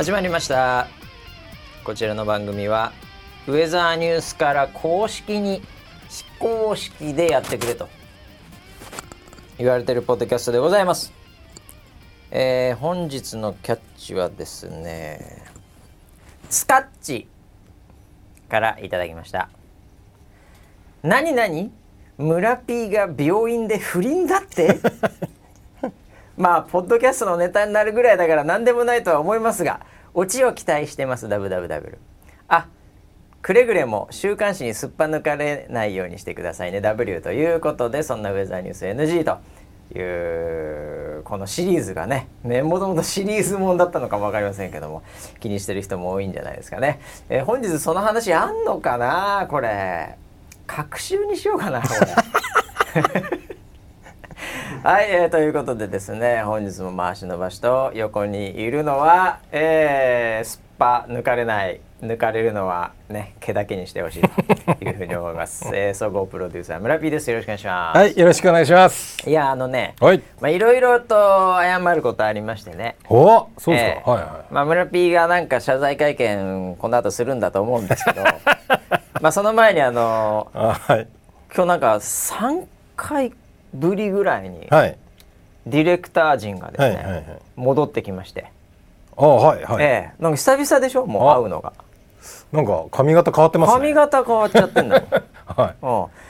始まりました。こちらの番組はウェザーニュースから公式に非公式でやってくれと言われてるポッドキャストでございます、えー本日のキャッチはですねスカッチからいただきました。何何村 P が病院で不倫だって？まあポッドキャストのネタになるぐらいだから何でもないとは思いますがオチを期待してます WWW あくれぐれも週刊誌にすっぱ抜かれないようにしてくださいね。W ということでそんなウェザーニュース NG というこのシリーズがねねもともとシリーズもんだったのかも分かりませんけども気にしてる人も多いんじゃないですかね、えー本日その話あんのかなこれ。隔週にしようかなこれ。はい、えーということでですね本日も回し伸ばしと横にいるのは、えー、すっぱ抜かれない抜かれるのはね毛だけにしてほしいというふうに思います、えー、総合プロデューサー村 P ですよろしくお願いします、はい、よろしくお願いします。い、やあのねはい。まあいろいろと謝ることありましてねお、そうですか。えーはいはまあ、村 P がなんか謝罪会見この後するんだと思うんですけど まあその前にあのい。あはい。今日なんか3回ぶりぐらいにはい。ディレクター陣がですね、はいはいはい。戻ってきまして、あはいはい。ええ。なんか久々でしょ？もうあ会うのが。なんか髪型変わってますね。髪。型変わっちゃってんだよ、は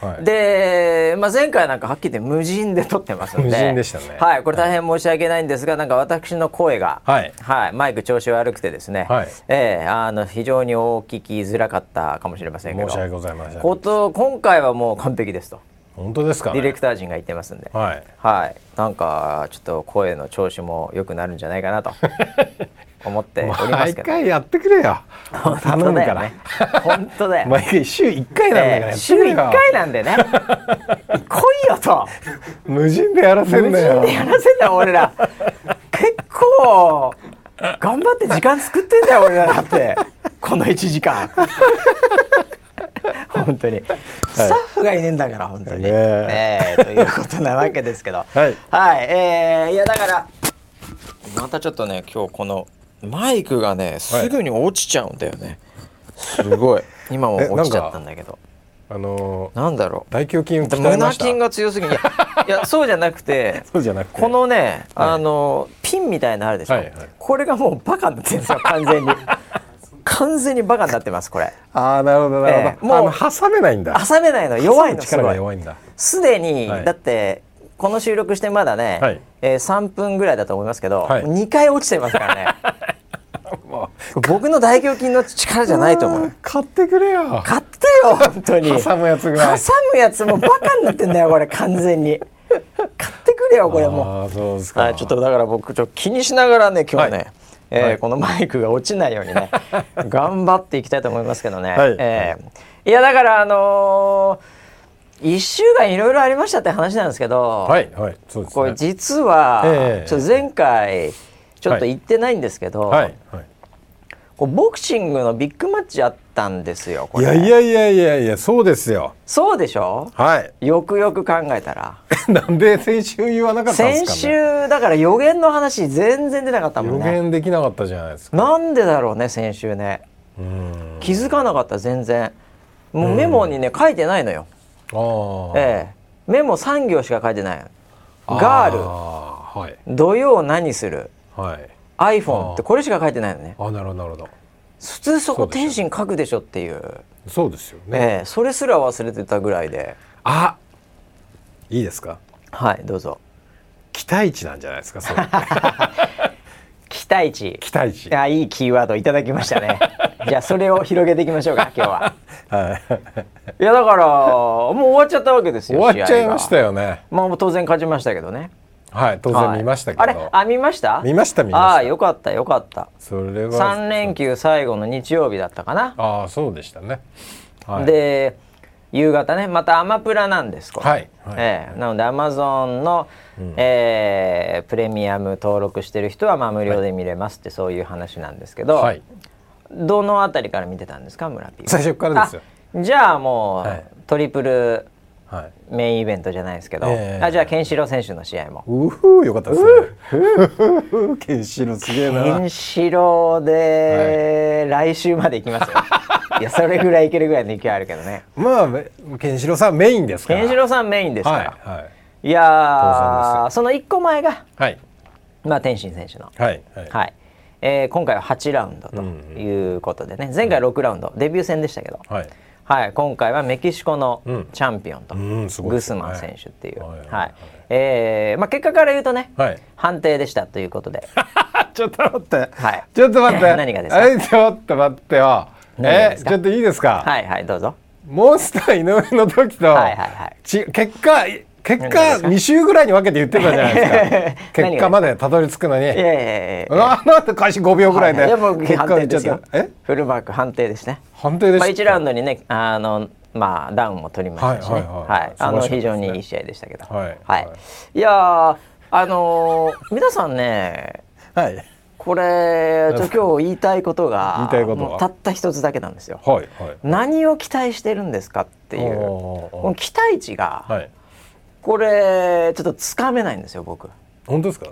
うん。はい。で、まあ、前回なんかはっきり言って無人で撮ってますんで。無人でしたね。はいこれ大変申し訳ないんですがなんか私の声が、はい。はい、マイク調子悪くてですね、はい。ええあの非常にお聞きづらかったかもしれませんい。けど。申し訳ございません。こと今回はもう完璧ですと本当ですか、ね。ディレクター陣が言ってますんで、はい。はい、なんかちょっと声の調子も良くなるんじゃないかなと 思っております毎けど。回やってくれよ。頼むから。ね。本当だよ。毎回週一回なんだからええ週れよ。1回なんでね。来いよと。無人でやらせ無人んだよ。でやらせんだよ俺ら。結構頑張って時間作ってんだよ俺らだって。この1時間。本当に。スタッフがいねえんだから本当に。ねえ。えということなわけですけど。はい。はい、えー、いやだからまたちょっとね今日このマイクがねすぐに落ちちゃうんだよね、すごい。今もえ落ちちゃったんだけど。あのなんだろー、大胸筋。胸筋が強すぎいやいや そうじゃなくてそうじゃなくて。このね、はい。あのピンみたいなのあるでしょ、はいはい。これがもうバカになってるんですよ完全に 完全にバカになってますこれああなるほどなるほど。ええもう挟めないんだ。挟めないの弱いのすごいが弱いんだ。すでに、はいだってこの収録してまだね、はいえー3分ぐらいだと思いますけど、はい2回落ちてますからね も僕の大胸筋の力じゃないと思う買ってくれよ。買ってよ本当に挟むやつぐらい。挟むやつもバカになってんだよこれ完全に 買ってくれよこれもああそうですう、か。はい、ちょっとだから僕ちょっと気にしながらね今日ね、はいえーはい。このマイクが落ちないようにね 頑張っていきたいと思いますけどね、はい。えーいやだからあのー、1週間いろいろありましたって話なんですけど、はいはいそうですこれね。実は、ええちょっと前回ちょっと言ってないんですけど、はいはい。こうボクシングのビッグマッチあったんですよこれいやいやいやいやいやそうですよ。そうでしょ？はい。よくよく考えたら なんで先週言わなかったんで先すかね？週だから予言の話全然出なかったも予んね言できなかったじゃないですか。なんでだろうね先週ねうん。気づかなかった全然もうメモにね書いてないのよ、ああ。ええメモ3行しか書いてないガールはい土曜何する？はい。iPhone ってこれしか書いてないのねあなるほどなるほど。普通そこ天心書くでしょっていうそうですよね。ええそれすら忘れてたぐらいであいいですか？はいどうぞ期待値なんじゃないですか。それ期待値期待値。いやいいキーワードいただきましたね じゃあそれを広げていきましょうか 今日ははい。いやだからもう終わっちゃったわけですよ終わっちゃいましたよよね。まあ当然勝ちましたけどねはい当然見ましたけど。はい。あれ？あ見ました？見ました見ました。ああよかったよかった。それは。3連休最後の日曜日だったかな、ああそうでしたね。はい、で夕方ねまたアマプラなんですこれ、はいはい。ええなのでアマゾンの、えープレミアム登録してる人はまあ無料で見れますって、そういう話なんですけど、はい。どのあたりから見てたんですか村 P は？最初からですよ。あじゃあもう、はい。トリプルはいメインイベントじゃないですけど、ええ。あじゃあケンシロウ選手の試合も。うふーよかったですね。ケンシロウすげえな。ケンシロウで、来週まで行きますよ。いやそれぐらいいけるぐらいの勢いあるけどね。まあめケンシロウさんメインですから。ケンシロウさんメインですから。はいはい。い、やその1個前が、はい。まあ、天心選手の、はいはい。はい。えー今回は8ラウンドということでね、前回6ラウンド、デビュー戦でしたけど、はいはい、今回はメキシコのうん。チャンピオンと、グスマン選手っていう、はい。えーまあ、結果から言うとね、はい。判定でしたということで、ちょっと待って、はい。ちょっと待って。何がですか？えちょっと待ってよ。えちょっといいですか、はいはいどうぞ。モンスター井上の時と、はいはいはい。ち結果結果何がですか2週ぐらいに分けて言ってたじゃないですか。結果までたどり着くのに。いやい あなんで開始5秒ぐらいで、結果言っちゃったえ？フルマーク判定ですね。判定でまあ、した1ラウンドにねあの、まあ、ダウンも取りましたしね、はいはいはい。あの非常にいい試合でしたけど、はい。はい。やーあのー皆さんねはい。これちょ今日言いたいことがたった一つだけなんですよ。はい。はい。何を期待してるんですかっていう。期待値が、はいこれちょっとつかめないんですよ僕。本当ですか？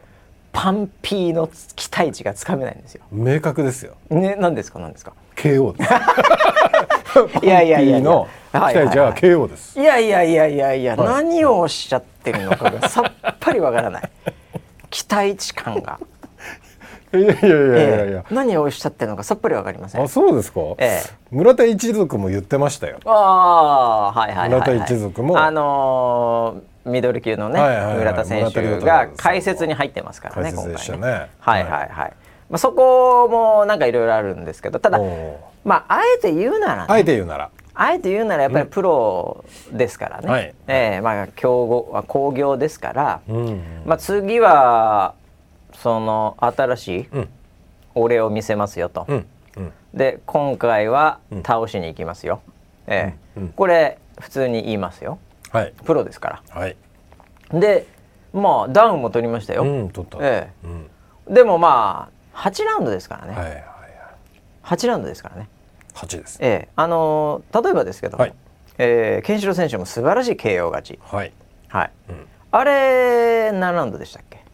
パンピーの期待値がつかめないんですよ。明確ですよ。ね何ですか何ですか？KO です いやいやいやの期待値は KO です。いやいやいやいやいや、はい。何をおっしゃってるのかがさっぱりわからない。期待値感が、いやいやいやいやいえや。え何をおっしゃってるのかさっぱりわかりません。あそうですか、ええ。村田一族も言ってましたよ。ああはいはいはい、はい、村田一族も。あのーミドル級のね、はいはいはい。村田選手が解説に入ってますからね今回ね。はい。はいはいはい、まあ、そこもなんかいろいろあるんですけどただおーまああえて言うならねあえて言うなら。あえて言うならやっぱりプロですからね、はい。ええまあ強豪あ興行ですから、うんまあ、次はその新しいうん。俺を見せますよと、うんうん。で今回は倒しに行きますよ、ええ。うんうん。これ普通に言いますよはい。プロですかはい。らでまあダウンも取りましたよ、うん取った、えうん。えでもまあ8ラウンドですからね、はいはいはい。8ラウンドですからね。八です。ええ。あのー例えばですけども、はい。えーケンシロウ選手も素晴らしい KO 勝ち。はい。はい。うん。あれ何ラウンドでしたっけ？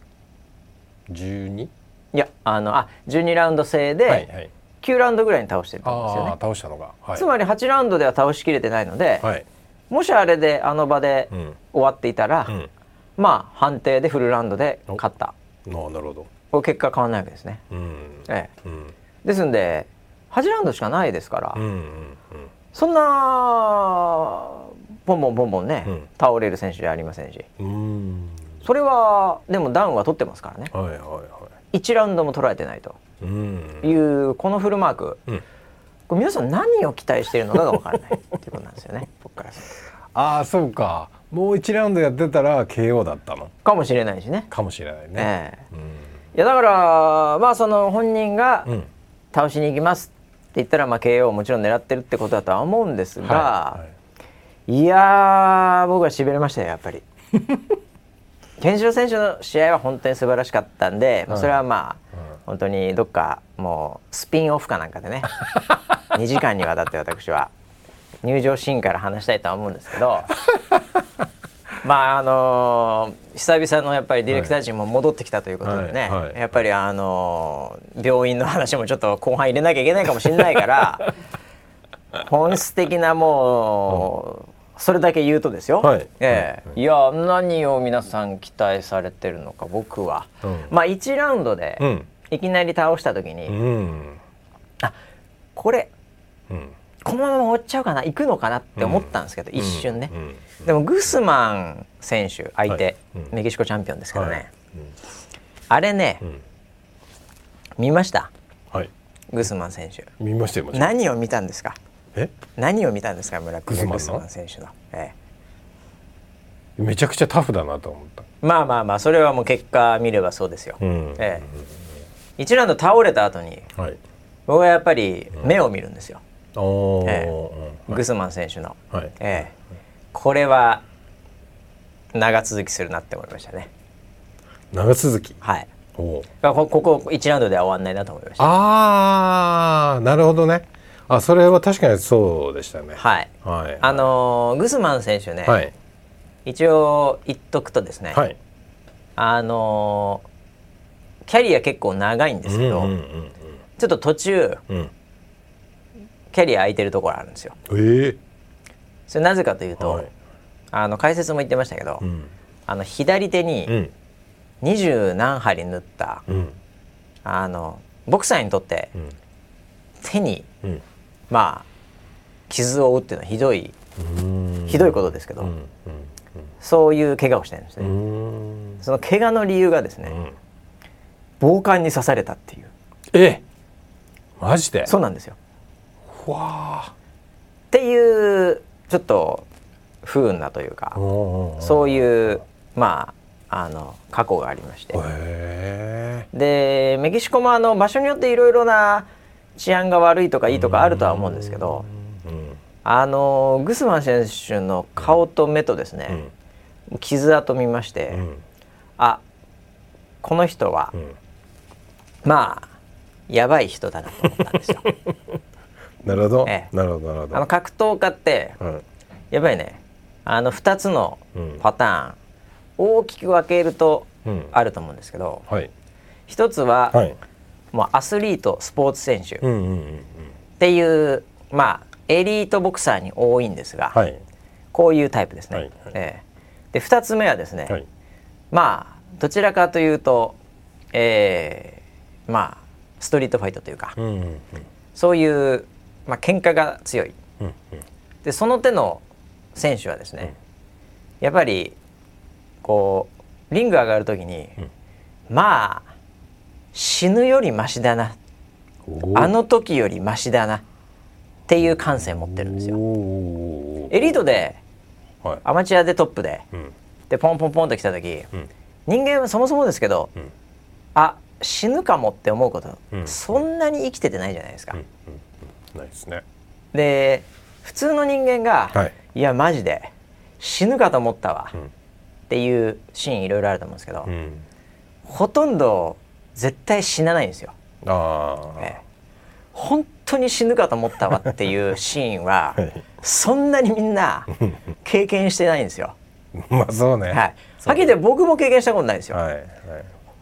十二？いやあのあ12ラウンド制で、はいはい。9ラウンドぐらいに倒してるんですよね。倒したのが。はい。つまり8ラウンドでは倒しきれてないので、はいもしあれであの場でうん。終わっていたら、うん。まあ判定でフルラウンドで勝った。ななるほど。これ結果変わらないわけですね、うん。ええ、うん。ですんで8ラウンドしかないですから、うんうんそんなボンボンボンボンね、うん。倒れる選手じゃありませんし。うんうん。それはでもダウンは取ってますからね。はいはいはい。1ラウンドも取られてないと。うん。いうこのフルマーク、うんこれ皆さん何を期待しているのかが分からないっていうことなんですよね。僕からああそうか。もう一ラウンドやってたら KO だったのとかもしれないしね。かもしれないね。ええ。うん。いやだからまあその本人がうん。倒しに行きますって言ったらまあ KO をもちろん狙ってるってことだとは思うんですが、はいい、やー僕はしびれましたよやっぱり。ケンシロウ選手の試合は本当に素晴らしかったんで、まあそれはまあ、うん本当にどっかもうスピンオフかなんかでね 2時間にわたって私は入場シーンから話したいとは思うんですけど まああのー久々のやっぱりディレクター陣も戻ってきたということでね、はいはい。やっぱりあのー病院の話もちょっと後半入れなきゃいけないかもしれないから 本質的なもう、それだけ言うとですよ、はい。ええ。い。や何を皆さん期待されてるのか僕は、うん。まあ1ラウンドでうんいきなり倒した時に、うん。あこれうん。このまま終わっちゃうかな行くのかなって思ったんですけど、一瞬ね、うん。でもグスマン選手相手、はい。うん。メキシコチャンピオンですけどね、はい。あれね、うん。見ました？はい。グスマン選手。見ましたよ何を見たんですか？え？何を見たんですか村グスマンの？グスマン選手の、ええ。めちゃくちゃタフだなと思った。まあまあまあそれはもう結果見ればそうですよ、うん。ええ1ラウンド倒れた後にはい。僕はやっぱり目を見るんですよ、おー。えうん。グスマン選手の、はい。ええ。これは長続きするなって思いましたね。長続き？はい。ここ1ラウンドでは終わんないなと思いました。ああなるほどね。あそれは確かにそうでしたね。はい。はい。あのーグスマン選手ね、はい。一応言っとくとですね、はい。あのーキャリア結構長いんですけど、うんうんちょっと途中うん。うんキャリア空いてるところあるんですよ。ええ。それなぜかというと、はい。あの解説も言ってましたけど、うん。あの左手うにん。二十何針縫った、うん。あのボクサーにとってうん。手にうん。まあ傷を負うっていうのはひどいうん。ひどいことですけど、うん。そういう怪我をしてるんですね。うんうん。その怪我の理由がですね、うん暴漢に刺されたっていう。えマジで？そうなんですよ。わっていうちょっと不運なというか、あそういうまああの過去がありまして、へでメキシコもあの場所によっていろいろな治安が悪いとかいいとかあるとは思うんですけど、えうん。あのグスマン選手の顔と目とですね、傷跡見まして、うん。あこの人は、うんまあやばい人だなと思ったんですよ。なるほど。ええ。なるほどなるほど。あの格闘家ってうん。やっぱりね。あの2つのうん。パターン、大きく分けるとうん。あると思うんですけどはい。一つは、はい。もうアスリートスポーツ選手。っうんうんうん。ていう、まあエリートボクサーに多いんですが、はい。こういうタイプですね。はいはい。ええ。で2つ目はですね、はい。まあどちらかというと、えーまあストリートファイトというか、うんうん。うんそういう、まあ喧嘩が強い。うんでその手の選手はですね、やっぱりこうリング上がる時に、まあ死ぬよりマシだな。うんあの時よりマシだな。っていう感性持ってるんですよ。おエリートではい。アマチュアでトップでうん。でポンポンポンと来た時うん。人間はそもそもですけど、うん。あ死ぬかもって思うこと、うん。そんなに生きててないじゃないですか。うんうんないですね。で普通の人間が、はい。いやマジで死ぬかと思ったわ、うん。っていうシーンいろいろあると思うんですけど、うん。ほとんど絶対死なないんですよ。あええ。本当に死ぬかと思ったわっていうシーンはあ はい。そんなにみんな経験してないんですよ。まあそうね。はい。はっきり言って僕も経験したことないですよ。はいはい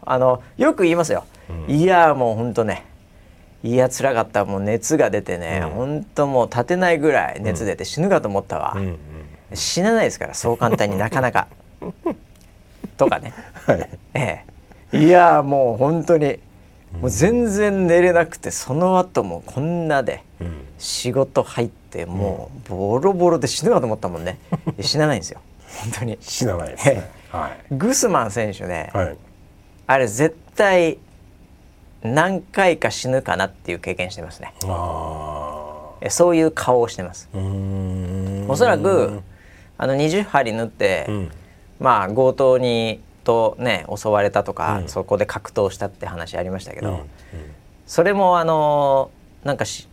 あのよく言いますよ。うん。いやもう本当ね。いや辛かった。もう熱が出てね、うん。本当もう立てないぐらい熱出て死ぬかと思ったわ。うんうん死なないですからそう簡単に なかなか。とかね。はい。ええ、いやもう本当に。もう全然寝れなくてその後もこんなでうん。仕事入ってもうボロボロで死ぬかと思ったもんね。で死なないんですよ。本当に。死なないですね。はい。グスマン選手ね、はいあれ絶対何回か死ぬかなっていう経験してますね。そういう顔をしてます。おそらくあの20針縫って、うん。まあ強盗にとね襲われたとか、うん。そこで格闘したって話ありましたけど、うん。それもあのなんかし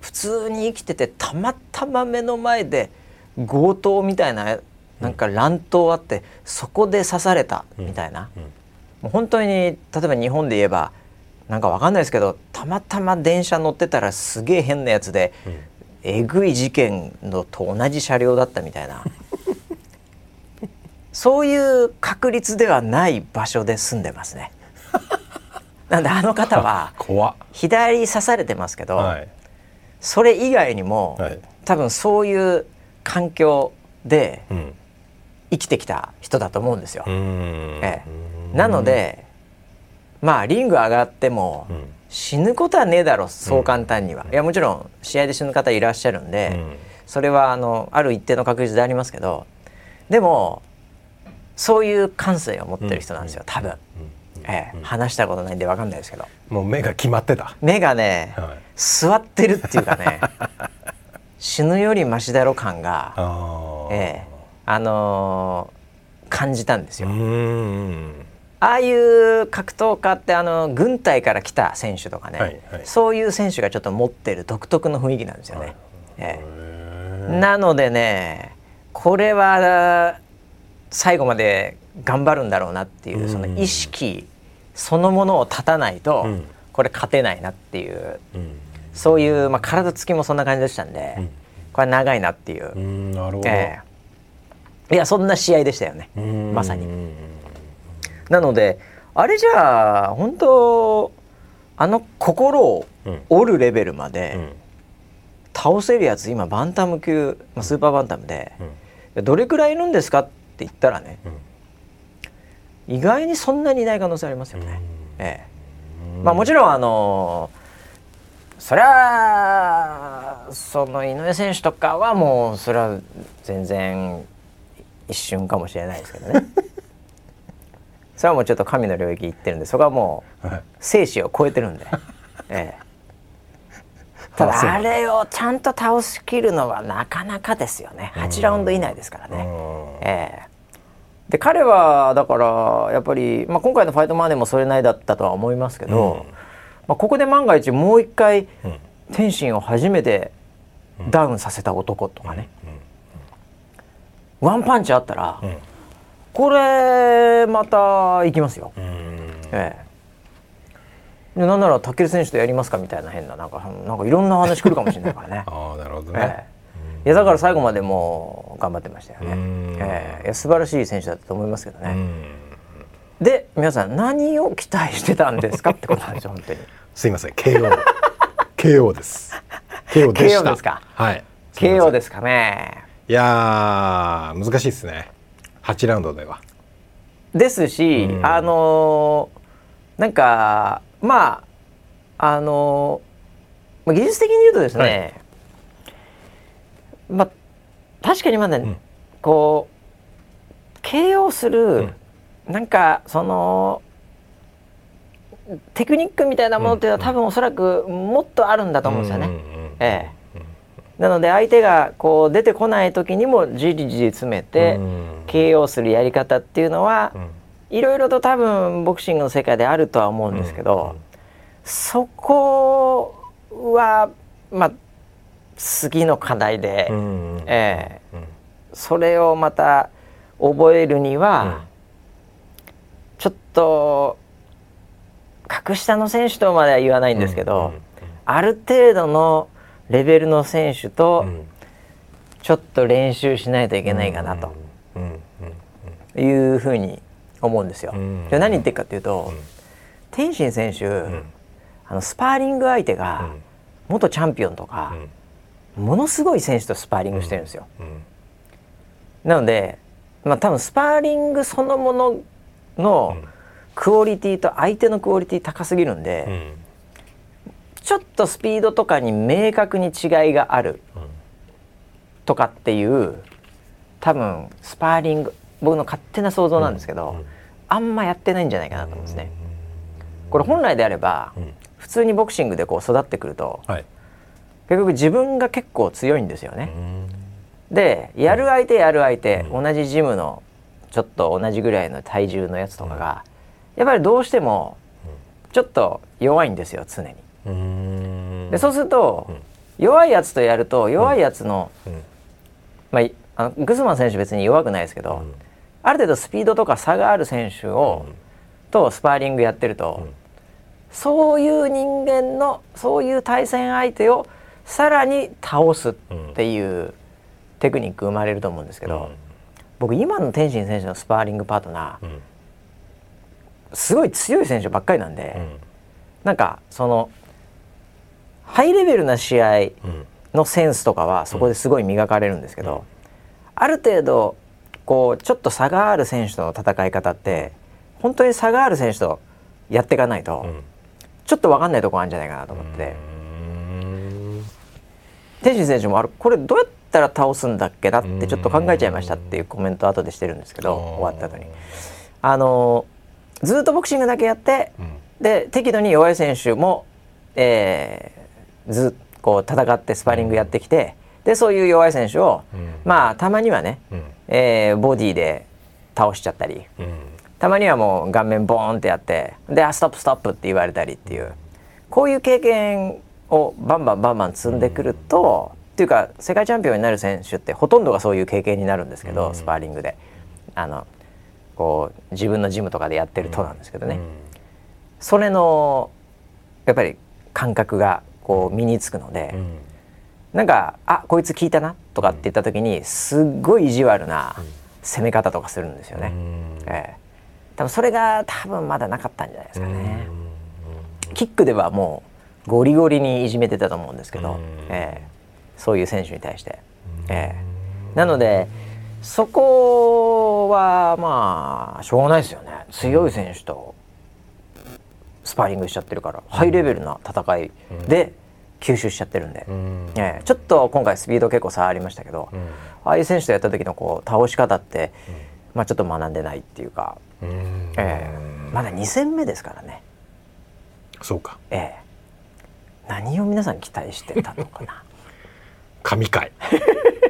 普通に生きててたまたま目の前で強盗みたいななんか乱闘あって、そこで刺されたみたいな、うんもう本当に例えば日本で言えばなんかわかんないですけどたまたま電車乗ってたらすげえ変なやつで、うんえぐい事件のと同じ車両だったみたいな そういう確率ではない場所で住んでますね。なんであの方は 左刺されてますけど、はいそれ以外にも、はい多分そういう環境でうん生きてきた人だと思うんですよ。ええなのでまあリング上がっても、うん。死ぬことはねえだろそう簡単には、いやもちろん試合で死ぬ方いらっしゃるんで、うん。それはあのある一定の確率でありますけどでもそういう感性を持ってる人なんですよ、多分、ええ話したことないんで分かんないですけど。もう目が決まってた。目がね、はい。座ってるっていうかね 死ぬよりマシだろ感が、ああええあのー感じたんですよ。うーんああいう格闘家ってあの軍隊から来た選手とかね、はいはい。そういう選手がちょっと持ってる独特の雰囲気なんですよね。えへえなのでねこれは最後まで頑張るんだろうなっていうその意識そのものを立たないと、うん。これ勝てないなっていううん。そういう、まあ、体つきもそんな感じでしたんで、うん。これは長いなっていう。うんなるほど。ええ。いやそんな試合でしたよね。まさに。なのであれじゃあ本当あの心を折るレベルまで倒せるやつ今バンタム級スーパーバンタムで、どれくらいいるんですかって言ったらね、意外にそんなにいない可能性ありますよね。ええ、まあもちろんあのそりゃその井上選手とかはもうそれは全然一瞬かもしれないですけどね。それはもうちょっと神の領域行ってるんでそこはもう生死を超えてるんで。ええ。ただあれをちゃんと倒しきるのはなかなかですよね。8ラウンド以内ですからね。えー、で彼はだからやっぱり、まあ、今回のファイトマネーもそれなりだったとは思いますけど、うん、まあ、ここで万が一もう一回、うん、天心を初めてダウンさせた男とかね、うん、ワンパンチあったら、これまたいきますよ。ええなんなら武選手とやりますかみたいな変ななんかなんかいろんな話来るかもしれないからね。あなるほどね、ええ、いやだから最後までもう頑張ってましたよね。ええ、いや素晴らしい選手だったと思いますけどね。で皆さん何を期待してたんですかってことなんですよ 本当に。すいません KO KO です。KO でした。KO ですか？はい。KO ですかね。いや難しいですね。8ラウンドでは。ですし、あのー、なんかまああの技術的に言うとですね、はい、まあ確かにまだ、うん、こう KO する、うん、なんかそのテクニックみたいなものっていうのは、多分おそらくもっとあるんだと思うんですよね。ええなので相手がこう出てこない時にもじりじり詰めて KO するやり方っていうのは、いろいろと多分ボクシングの世界であるとは思うんですけど、そこはまあ次の課題で、ええ。それをまた覚えるには、ちょっと格下の選手とまでは言わないんですけど、ある程度のレベルの選手とちょっと練習しないといけないかなというふうに思うんですよ。じゃ何言ってるかっていうと、天心選手、あのスパーリング相手が元チャンピオンとか、ものすごい選手とスパーリングしてるんですよ。なので、まあ、多分スパーリングそのもののクオリティと相手のクオリティ高すぎるんで、ちょっとスピードとかに明確に違いがある。とかっていう多分スパーリング僕の勝手な想像なんですけど、うんうん、あんまやってないんじゃないかなと思うんですね。これ本来であれば、うん、普通にボクシングでこう育ってくると、はい、結局自分が結構強いんですよね。でやる相手やる相手、同じジムのちょっと同じぐらいの体重のやつとかが、やっぱりどうしてもちょっと弱いんですよ常に。でそうすると、弱いやつとやると弱いやつの、まああのグスマン選手別に弱くないですけど、ある程度スピードとか差がある選手を、とスパーリングやってると、そういう人間のそういう対戦相手をさらに倒すっていうテクニック生まれると思うんですけど、僕今の天心選手のスパーリングパートナー、すごい強い選手ばっかりなんで、なんかそのハイレベルな試合のセンスとかはそこですごい磨かれるんですけど、ある程度こうちょっと差がある選手との戦い方って本当に差がある選手とやっていかないと、うん、ちょっと分かんないとこあるんじゃないかなと思って。天心選手もあるこれどうやったら倒すんだっけなってちょっと考えちゃいましたっていうコメント後でしてるんですけど終わった後に。あのずっとボクシングだけやって、うん、で適度に弱い選手も、えー、ずこう戦ってスパーリングやってきて、でそういう弱い選手を、うん、まあたまにはね、うん、えー、ボディで倒しちゃったり、うん、たまにはもう顔面ボーンってやってで「ストップストップ」って言われたりっていうこういう経験をバンバンバンバン積んでくると、っていうか世界チャンピオンになる選手ってほとんどがそういう経験になるんですけど、スパーリングで。あのこう自分のジムとかでやってるとなんですけどね、それのやっぱり感覚がこう身につくので。なんか「あこいつ聞いたな」とかって言った時にすっごい意地悪な攻め方とかするんですよね。ええ、多分それが多分まだなかったんじゃないですかね。キックではもうゴリゴリにいじめてたと思うんですけど、ええ、そういう選手に対して。ええ、なのでそこはまあしょうがないですよね。強い選手とスパーリングしちゃってるからハイレベルな戦いで吸収しちゃってるんで、ええ、ちょっと今回スピード結構差ありましたけど、ああいう選手とやった時のこう倒し方って、まあ、ちょっと学んでないっていうか、ええ、まだ2戦目ですからね。そうか、ええ、何を皆さん期待してたのかな。神回。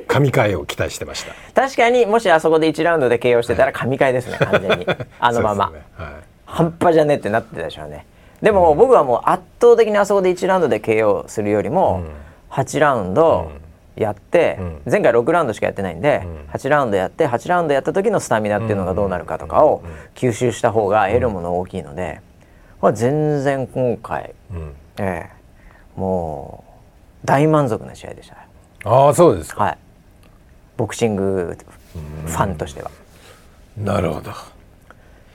神回を期待してました。確かにもしあそこで1ラウンドで KO してたら神回ですね、完全に。あのまま、ねはい、半端じゃねってなってたでしょうね。でも、僕はもう圧倒的にあそこで1ラウンドで KO するよりも、8ラウンドやって、前回6ラウンドしかやってないんで、8ラウンドやって8ラウンドやった時のスタミナっていうのがどうなるかとかを吸収した方が得るもの大きいので、まあ、全然今回、ええもう大満足な試合でした。ああそうですはい、ボクシングファンとしては。なるほど。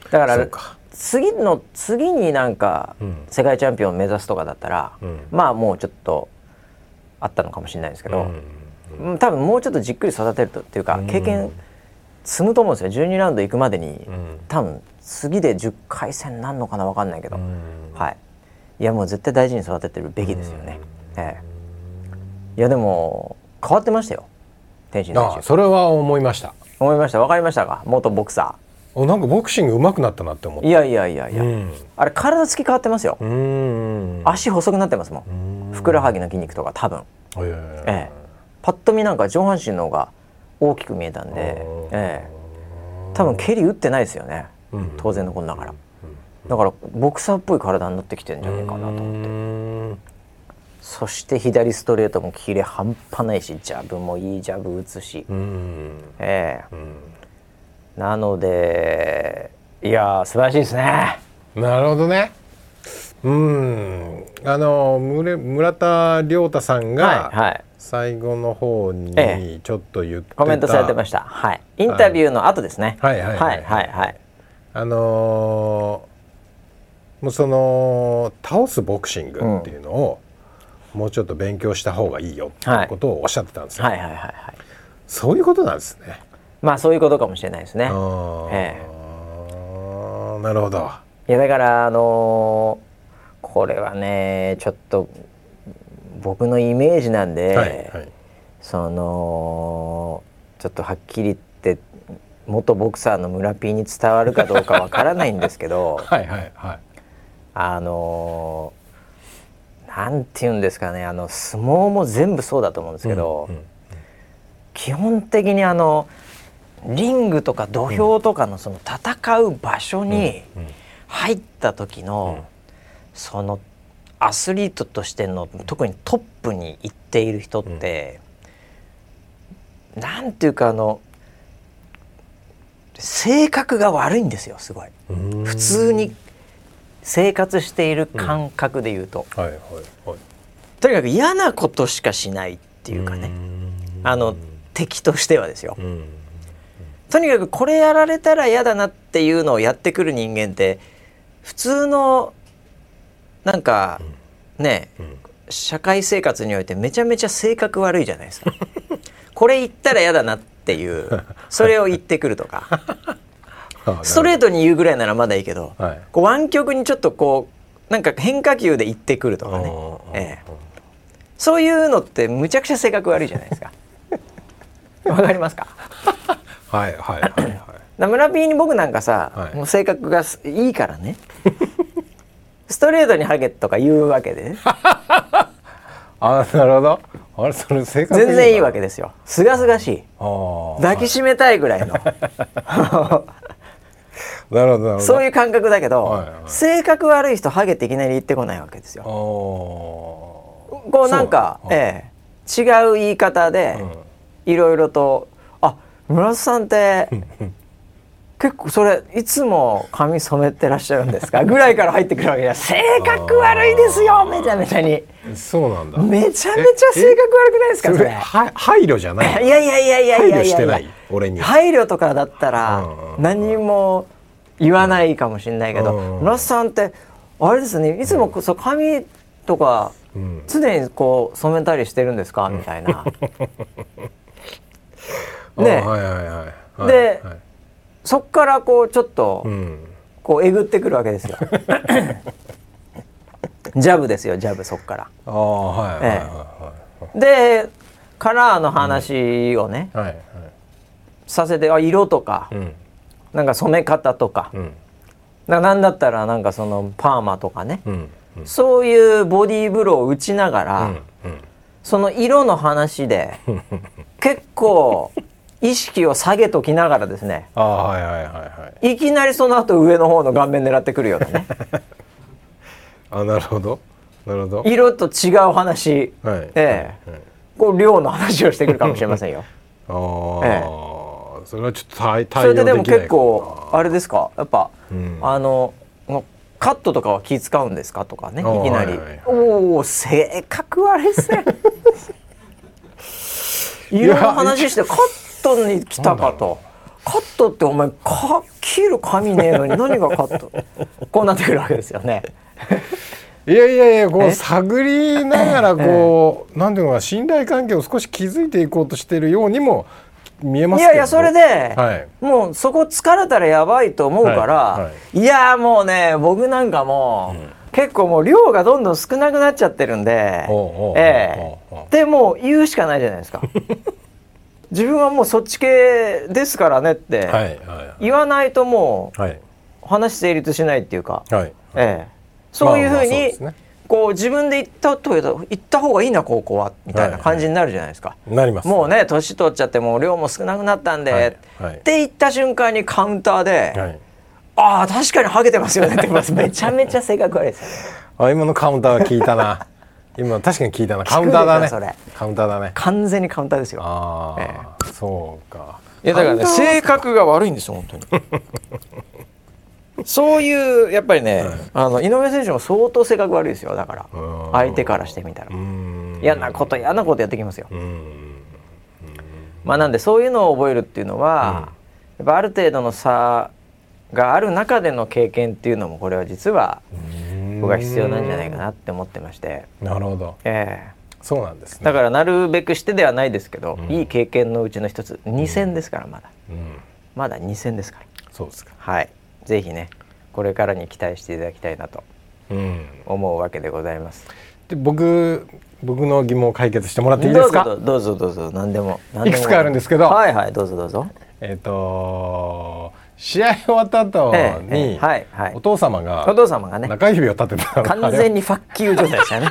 だから次の次になんか世界チャンピオンを目指すとかだったら、うん、まあもうちょっとあったのかもしれないですけど、うん、多分もうちょっとじっくり育てるとっていうか経験積むと思うんですよ。12ラウンド行くまでに、多分次で10回戦なんのかな分かんないけど、はい。いやもう絶対大事に育ててるべきですよね。ええ、いやでも変わってましたよ。天心選手。それは思いました。思いました。分かりましたか？元ボクサーなんかボクシング上手くなったなって思っていやいやいやいや、うん、あれ体つき変わってますよ。足細くなってますもん。ふくらはぎの筋肉とか多分。え。えパッと見なんか上半身の方が大きく見えたんで、ええ、多分蹴り打ってないですよね、うん、当然のことながら、だからボクサーっぽい体になってきてるんじゃないかなと思って。そして左ストレートもキレ半端ないしジャブもいいジャブ打つし、ええなのでいや素晴らしいですね。なるほどね。うんあの村田亮太さんが、はいはい、最後の方にちょっと言って、ええ、コメントされてました。はい。インタビューの後ですね。はいはいはいはい、はい、あのー、もうその倒すボクシングっていうのを、うん、もうちょっと勉強した方がいいよっていうことをおっしゃってたんですよ。はい、はいはいはいはい。そういうことなんですね。まあそういうことかもしれないですね。ええ、なるほど。いやだからあのー、これはねちょっと僕のイメージなんで、はいはい、そのちょっとはっきり言って元ボクサーの村 P に伝わるかどうかわからないんですけど はいはい、はい、あのー、なんて言うんですかねあの相撲も全部そうだと思うんですけど、うんうん、基本的にあのリングとか土俵とかのその戦う場所に入った時のそのアスリートとしての特にトップに行っている人ってなんていうかあの性格が悪いんですよすごい。普通に生活している感覚で言うと、とにかく嫌なことしかしないっていうかね。あの敵としてはですよ。とにかくこれやられたら嫌だなっていうのをやってくる人間って普通のなんかね、社会生活においてめちゃめちゃ性格悪いじゃないですか。これ言ったら嫌だなっていうそれを言ってくるとか。ストレートに言うぐらいならまだいいけど、はい、こう湾曲にちょっとこうなんか変化球で言ってくるとかね、ええ、そういうのってむちゃくちゃ性格悪いじゃないですか。わかりますか？はいはいはいはい。村 P に僕なんかさ、はい、もう性格がいいからね。ストレートにハゲとか言うわけで。あなるほど。あれそれ性格全然いいわけですよ。すがすがしい。抱きしめたいぐらいの。なるほどそういう感覚だけど、はいはい、性格悪い人ハゲっていきなり言ってこないわけですよ。こうなんか、ええ、違う言い方でいろいろと村田さんって結構それいつも髪染めてらっしゃるんですか？ぐらいから入ってくるわけじゃ性格悪いですよ！めちゃめちゃに。そうなんだ。めちゃめちゃ性格悪くないですか？それ。は配慮じゃない いやいやいやいやいや配慮してない？俺に配慮とかだったら何も言わないかもしれないけど村瀬さんってあれですねいつもそう髪とか常にこう染めたりしてるんですか？みたいな。ね、はいはいはい、で、はい。そっからこうちょっと、こうえぐってくるわけですよ。ジャブですよジャブそっから。あはいはいはい、はい、でカラーの話をね、うん。はいはい、させてあ色とか、うん、なんか染め方とか、うん、なんだったらなんかそのパーマとかね、うんうん、そういうボディーブローを打ちながら、うんうん、その色の話で 結構意識を下げときながらですねあ、はいはいはいはい、いきなりその後上の方の顔面狙ってくるようなね。あなるほど。なるほど。色と違う話、はい、ええ。はい、こう量の話をしてくるかもしれませんよ。ああ、ええ、それはちょっと対対それででも結構あれですか？やっぱ、うん、あのカットとかは気使うんですか？とかねいきなり、はいはい、おお性格悪いっすね。色の話してカットに来たかと。カットってお前か切る髪ねえのに何がカット？こうなってくるわけですよね。いやいやいやこう探りながらこう、なんていうのか信頼関係を少し築いていこうとしているようにも見えますいやいやそれで、はい、もうそこ疲れたらやばいと思うから、はいはい、いやもうね僕なんかもう、うん、結構もう量がどんどん少なくなっちゃってるんで、ええ。でもう言うしかないじゃないですか。自分はもうそっち系ですからねって言わないともう話成立しないっていうか、はい。ええ、そういうふうにこう自分で言ったと言った方がいいな高校はみたいな感じになるじゃないですか。なります、もうね年取っちゃってもう量も少なくなったんで、はい。はい、って言った瞬間にカウンターで、はい、ああ確かにハゲてますよねってめちゃめちゃ性格悪いです。よね。あ今のカウンターは聞いたな。今確かに聞いたな。カウンターだね。それ。カウンターだね。完全にカウンターですよ。ああ、ええ、そうか。いやだからね性格が悪いんですよ本当に。そういうやっぱりね、はい、あの井上選手も相当性格悪いですよだから。相手からしてみたら。嫌なこと嫌なことやってきますよ。まあなんでそういうのを覚えるっていうのは、やっぱある程度の差がある中での経験っていうのもこれは実は僕は必要なんじゃないかなって思ってまして。なるほど、えー、そうなんですね。だからなるべくしてではないですけど、うん、いい経験のうちの一つ2戦ですからまだ、うん、まだ2戦ですから。そうですか。はい。ぜひねこれからに期待していただきたいなと思うわけでございます、で僕僕の疑問を解決してもらっていいですか？どうぞどうぞ何でもいくつかあるんですけど。はいはいどうぞどうぞ。えっ、ー、と試合終わった後に、はいはい、お父様がお父様がね。中指を立てた完全にファッキュー状態でしたね。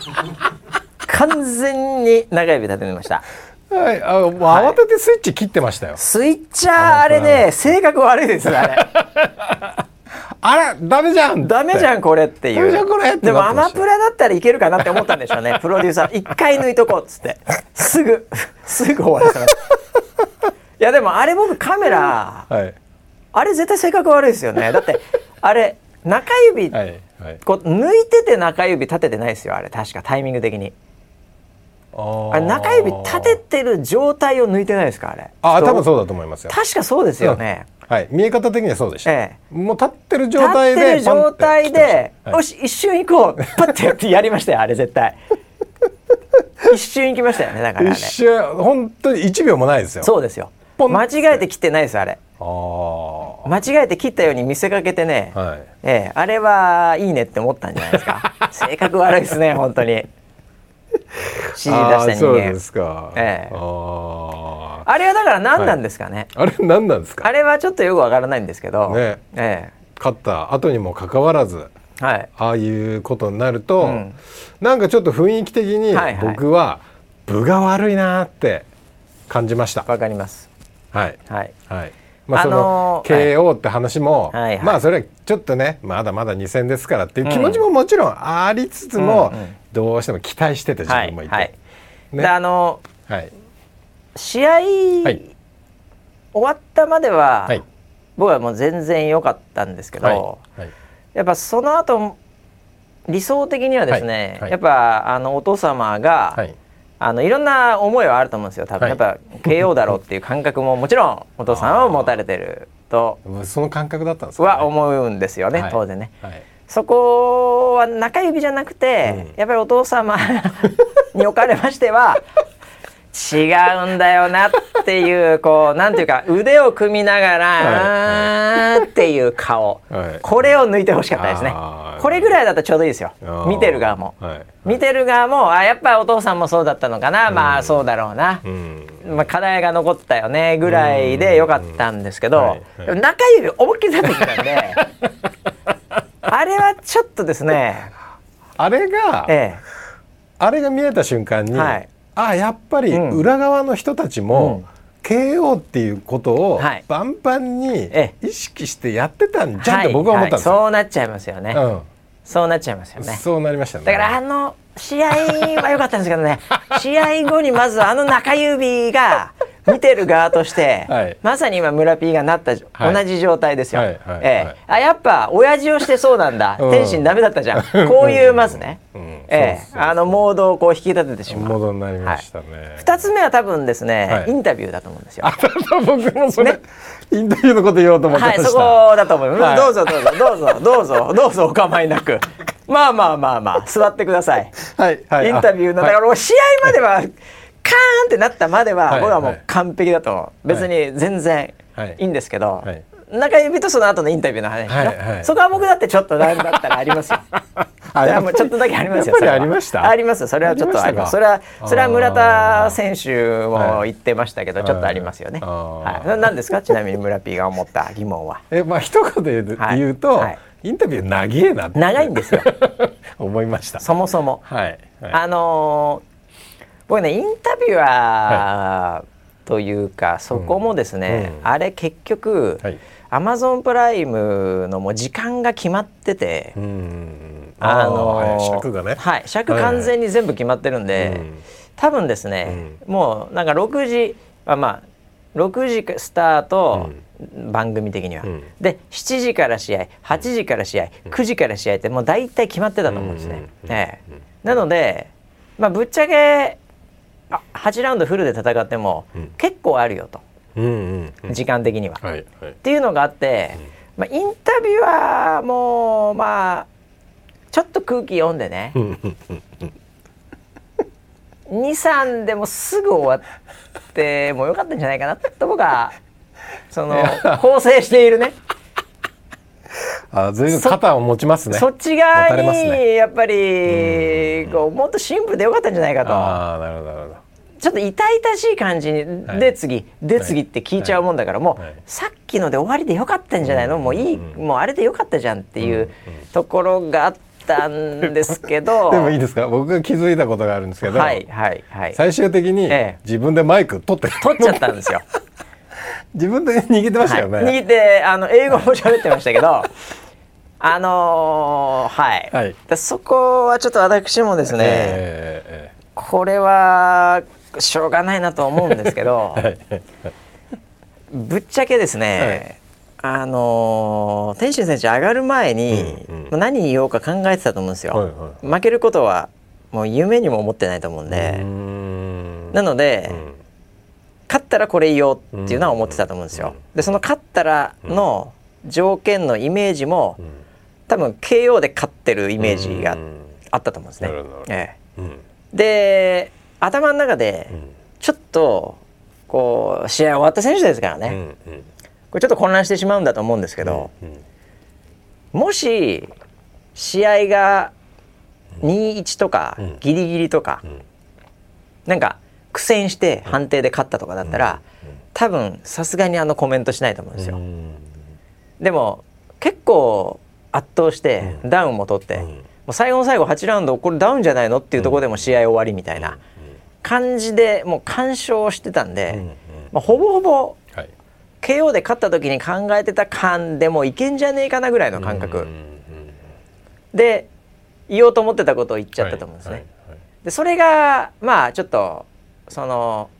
完全に中指立ててました。はい、あもう慌ててスイッチ切ってましたよ、スイッチャーあれね性格悪いですあれ。あれダメじゃんダメじゃんこれっていう。でもアマプラだったらいけるかなって思ったんでしょうね。プロデューサー一回抜いとこうっつって。すぐすぐ終わらせますいやでもあれ僕カメラ、はい、あれ絶対性格悪いですよね。だってあれ中指、はいはい、こう抜いてて中指立ててないですよあれ。確かタイミング的に。あれ中指立ててる状態を抜いてないですかあれ。あ多分そうだと思いますよ。確かそうですよね、うん、はい。見え方的にはそうでした、ええ、もう立ってる状態で立ってる状態で、はい、よし一瞬行こう。パッてやってやりましたよあれ絶対。一瞬行きましたよねだから、ね、一瞬本当に1秒もないですよ。そうですよ間違えて切ってないですあれ。間違えて切ったように見せかけてね、はい、ええ、あれはいいねって思ったんじゃないですか。性格悪いですね本当に。指示出した人間。ですか、ええ、ああれはだから何なんですかね、はい、あれ何なんですか？あれはちょっとよくわからないんですけど、ね。ええ、勝った後にもかかわらず、はい、ああいうことになると、うん、なんかちょっと雰囲気的に僕は分が悪いなって感じました。わかりますはい。はい、はい。まあ、その KO って話も、はい。まあそれはちょっとねまだまだ2戦ですからっていう気持ちももちろんありつつも、どうしても期待してた自分もいて、はい。であの、はい、試合、終わったまでは、僕はもう全然良かったんですけど、はい。はい、やっぱその後理想的にはですね、やっぱあのお父様が、はいあのいろんな思いはあると思うんですよ多分、やっぱ KO だろうっていう感覚ももちろんお父さんは持たれてるとその感覚だったんですか、ね、は思うんですよね、当然ね、そこは中指じゃなくて、うん、やっぱりお父様におかれましては違うんだよなっていうこうなんていうか腕を組みながら、はい、っていう顔、はい、これを抜いてほしかったですね。これぐらいだとちょうどいいですよ。見てる側も、はい、見てる側もあやっぱお父さんもそうだったのかな、うん、まあそうだろうな、うん、まあ、課題が残ったよねぐらいでよかったんですけど、中指思いっきり出てきたんで あれはちょっとですねあれが、ええ、あれが見えた瞬間に、はいあやっぱり裏側の人たちも、KO っていうことをバンバンに意識してやってたんじゃんって僕は思ったんですよ、はい。はい、そうなっちゃいますよね、うん、そうなっちゃいますよね。そうなりましたね。だからあの試合は良かったんですけどね。試合後にまずあの中指が見てる側として、はい、まさに今村 P がなった、はい、同じ状態ですよ。はい。はい、えあやっぱ親父をしてそうなんだ、うん、天心ダメだったじゃん。こういうまずね、うん、ええあのモードをこう引き立ててしまう。モードになりましたね。二、つ目は多分ですね、インタビューだと思うんですよ。僕もそれ、ね、インタビューのこと言おうと思ってました。はい、そこだと思います。どうぞどうぞどうぞどうぞどうぞお構いなく。まあまあまあまあ座ってください。はいはい。インタビューのだから試合までは。カーンってなったまでは僕はもう完璧だと別に全然いいんですけど、中指とその後のインタビューの話、はいはい、そこは僕だってちょっとなんだったらありますよ。あもうちょっとだけありますよ。ありました？あります。それはちょっとあります。それはそれは村田選手も言ってましたけど、ちょっとありますよね。はい。何ですか？ちなみに村 P が思った疑問は。えまあ一言で言うと、インタビュー長えな長いんですよ。思いました。そもそも。はい。あの僕ねインタビュアーというか、そこもですね、あれ結局、アマゾンプライムのもう時間が決まってて、あの尺がね。はい尺完全に全部決まってるんで、多分ですね、もうなんか6時あまあ6時スタート、番組的には、うん、で7時から試合8時から試合、うん、9時から試合ってもう大体決まってたと思うんですね。ええ、なので、まあ、ぶっちゃけ8ラウンドフルで戦っても結構あるよと、時間的には、はいはい。っていうのがあって、まあ、インタビュアーもまあちょっと空気読んでね。23でもすぐ終わってもよかったんじゃないかなと僕はその構成しているね。あ随分肩を持ちますね。そっち側にやっぱり、こうもっとシンプルでよかったんじゃないかと。あなるほどなるほどちょっと痛々しい感じで次、で次って聞いちゃうもんだから、もう、さっきので終わりでよかったんじゃないの、もういい、もうあれでよかったじゃんっていうところがあったんですけど。でもいいですか？僕が気づいたことがあるんですけど、はいはいはい、最終的に自分でマイク取って取っちゃったんですよ。自分で握ってましたよね。はい、握ってあの英語も喋ってましたけど。あのー、はい、はい、そこはちょっと私もですね、えー、これはしょうがないなと思うんですけど、ぶっちゃけですね、はい、あのー、天心選手上がる前に、うんうん、何言おうか考えてたと思うんですよ、はいはい、負けることはもう夢にも思ってないと思うんで。なので、うん、勝ったらこれ言おうっていうのは思ってたと思うんですよ。でその勝ったらの条件のイメージも、多分 KO で勝ってるイメージがあったと思うんですね。ええ、で頭の中でちょっとこう試合終わった選手ですからね、これちょっと混乱してしまうんだと思うんですけど、もし試合が2-1とかギリギリとか、なんか苦戦して判定で勝ったとかだったら、多分さすがにあのコメントしないと思うんですよ。でも結構圧倒してダウンも取って、もう最後の最後8ラウンドこれダウンじゃないのっていうところでも試合終わりみたいな。感じでもう干渉してたんで、うんうん、まあ、ほぼほぼ KO で勝った時に考えてた感でもいけんじゃねえかなぐらいの感覚、うんうんうん、で言おうと思ってたことを言っちゃったと思うんですね。はいはいはい、でそれがまあちょっとその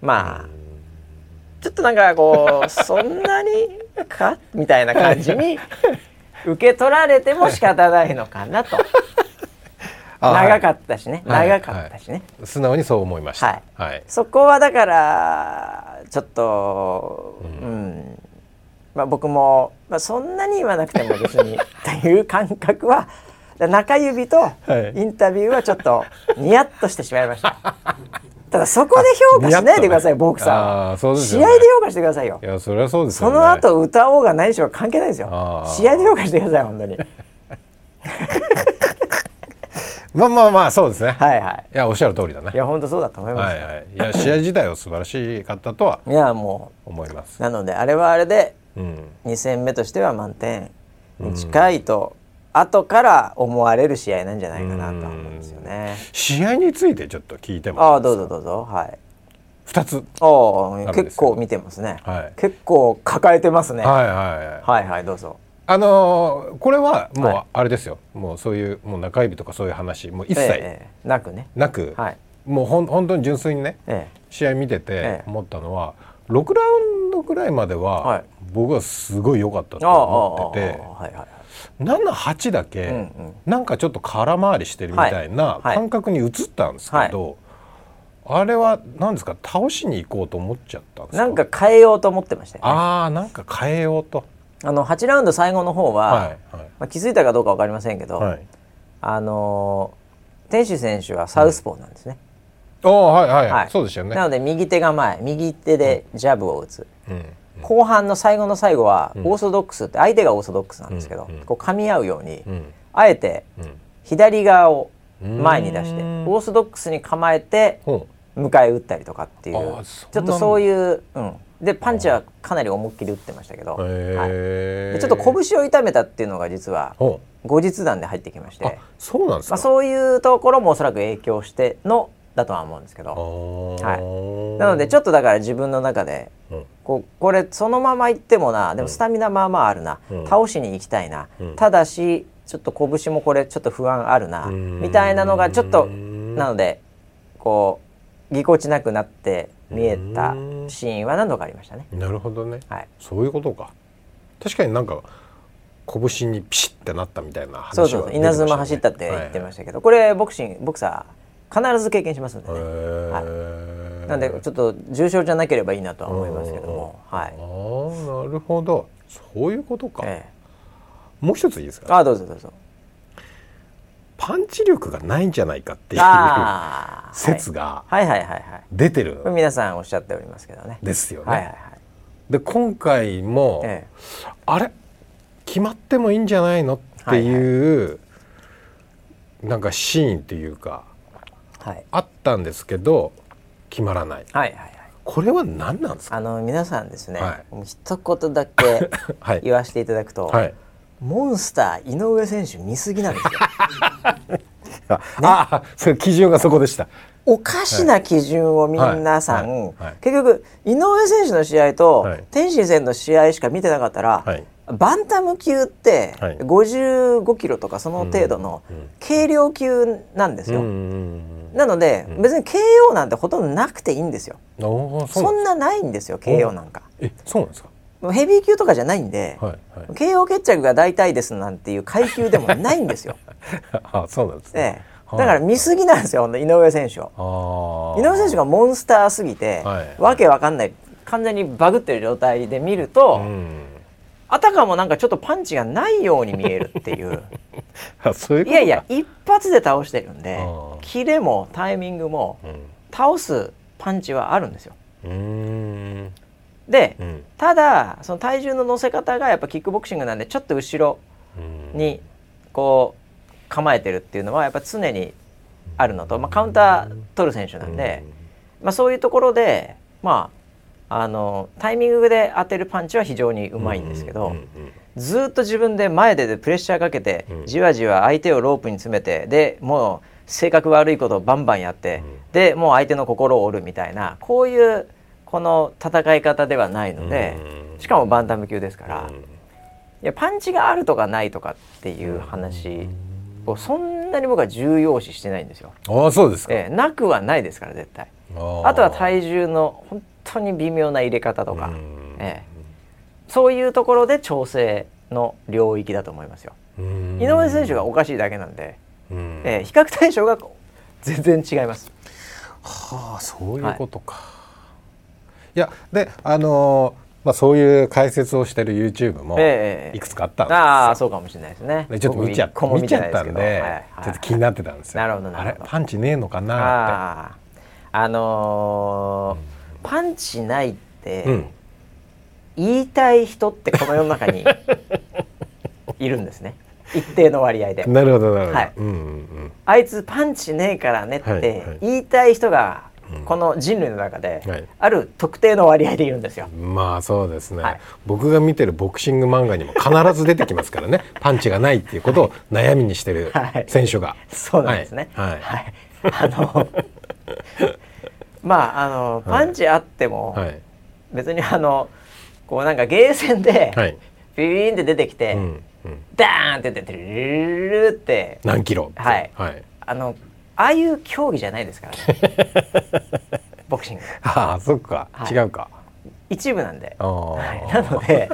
まあちょっとなんかこう そんなにか？みたいな感じに受け取られても仕方ないのかなと長かったしね、はい、長かったしね、はい、素直にそう思いました、はい、そこはだからちょっとうん、うん。まあ、僕も、まあ、そんなに言わなくても別にという感覚は中指とインタビューはちょっとニヤッとしてしまいました。ただそこで評価しないでください、ボクさん。そうです、ね、試合で評価してくださいよ。いや、それはそうです、ね、その後歌おうが何しようが関係ないですよ。試合で評価してください、本当に。まあまあまあそうですね。はいはい。いやおっしゃる通りだね。いや本当そうだと思います。はいはい。いや試合自体は素晴らしかったとは。いやもう思います。なのであれはあれで、うん、2戦目としては満点に近いと、うん、後から思われる試合なんじゃないかなと思うんですよね。試合についてちょっと聞いてもああどうぞどうぞはい。二つああ結構見てますね。はい。結構抱えてますね。はいはいはい。はいはいどうぞ。あのー、これはもうあれですよ、はい、もうそういうもう中指とかそういう話もう一切、なくね。なく、はい、もうほん本当に純粋にね、ええ、試合見てて思ったのは、ええ、6ラウンドぐらいまでは、僕はすごい良かったと思ってて。78だけ、うんうん、なんかちょっと空回りしてるみたいな感覚に移ったんですけど、あれは何ですか倒しに行こうと思っちゃったんですか？なんか変えようと思ってましたよ、ね、ああなんか変えようとあの8ラウンド最後の方は、はいはい、まあ、気づいたかどうか分かりませんけど、はい、あの天使選手はサウスポーなんですね。うん、おはいはい、はい、そうですよね。なので右手が前右手でジャブを打つ、うん、後半の最後の最後はオーソドックスって相手がオーソドックスなんですけど、こう噛み合うように、あえて左側を前に出してオーソドックスに構えて迎え撃ったりとかっていうちょっとそういう、うん、でパンチはかなり思いっきり打ってましたけど、はい、でちょっと拳を痛めたっていうのが実は後日談で入ってきまして。そうなんですか、まあ、そういうところもおそらく影響してのだとは思うんですけど、はい、なのでちょっとだから自分の中で、うん、ここれそのままいってもなでもスタミナまあまああるな、うん、倒しに行きたいな、うん、ただしちょっと拳もこれちょっと不安あるなみたいなのがちょっとなのでこうぎこちなくなって見えたシーンは何度かありましたね。なるほどね、はい、そういうことか。確かになんか拳にピシッてなったみたいな話は、ね、そうそう。稲妻走ったって言ってましたけど、はいはい、これボクシングボクサー必ず経験しますんでね、はい、なんでちょっと重症じゃなければいいなとは思いますけども、はい、ああなるほど。そういうことか、ええ、もう一ついいですか？あどうぞどうぞパンチ力がないんじゃないかっていう 説が出てる、皆さんおっしゃっておりますけどね。ですよね。はいはいはい、で今回も、ええ、あれ？決まってもいいんじゃないのっていう、はいはい、なんかシーンっていうか、はい、あったんですけど決まらない。はいはいはい。これは何なんですか？あの皆さんですね、はい、一言だけ 言わせていただくと、はい、モンスター井上選手見すぎなんですよ。ね、あそれ基準がそこでした。おかしな基準を皆さん、はい。はい。はい、結局井上選手の試合と、天心戦の試合しか見てなかったら、バンタム級って55キロとかその程度の軽量級なんですよ。なので、別に KO なんてほとんどなくていいんですよ。そんなないんですよ KO なんか。えそうなんですか？ヘビー級とかじゃないんで、はいはい、KO 決着が大体ですなんていう階級でもないんですよ。あそうなんですね、ええ、だから見すぎなんですよ井上選手を。井上選手がモンスターすぎて、はい、わけわかんない。完全にバグってる状態で見ると、うん、あたかもなんかちょっとパンチがないように見えるっていう。いやいや一発で倒してるんでキレもタイミングも、うん、倒すパンチはあるんですよ。で、うん、ただその体重の乗せ方がやっぱキックボクシングなんでちょっと後ろにこう構えてるっていうのはやっぱ常にあるのと、まあ、カウンター取る選手なんで、まあ、そういうところでまああのタイミングで当てるパンチは非常にうまいんですけど、ずっと自分で前でプレッシャーかけて、じわじわ相手をロープに詰めてでもう性格悪いことをバンバンやって、でもう相手の心を折るみたいなこういうこの戦い方ではないので、しかもバンタム級ですから、いやパンチがあるとかないとかっていう話をそんなに僕は重要視してないんですよ。あそうですか、えなくはないですから絶対。あとは体重の本当に微妙な入れ方とか、ええ、そういうところで調整の領域だと思いますよ。井上選手がおかしいだけなんで、えー、比較対象が全然違います。はあそういうことか。はい、いやであのーまあ、そういう解説をしてる YouTube もいくつかあったんですよ、えああそうかもしれないですね。ちょっと見ちゃ見ちゃったんで、はいはい、ちょっと気になってたんですよ。なるほどなるほど。パンチねえのかなって。あのーうん、パンチないって、うん、言いたい人ってこの世の中に いるんですね。一定の割合で。なるほどなるほど、はい。うんうんうん、あいつパンチねえからねって言いたい人がこの人類の中で、ある特定の割合でいるんですよ。まあそうですね、はい、僕が見てるボクシング漫画にも必ず出てきますからね。パンチがないっていうことを悩みにしてる選手が。はい、そうなんですね。はい、はい、あの まああのパンチあっても、別にあのこうなんかゲーセンで、ビビーンって出てきて、うん。うん、ダーンって出てルルルって。何キロはい、はい、あのああいう競技じゃないですからね。ボクシング。ああそっか、はい、違うか。一部なんで、はい、なので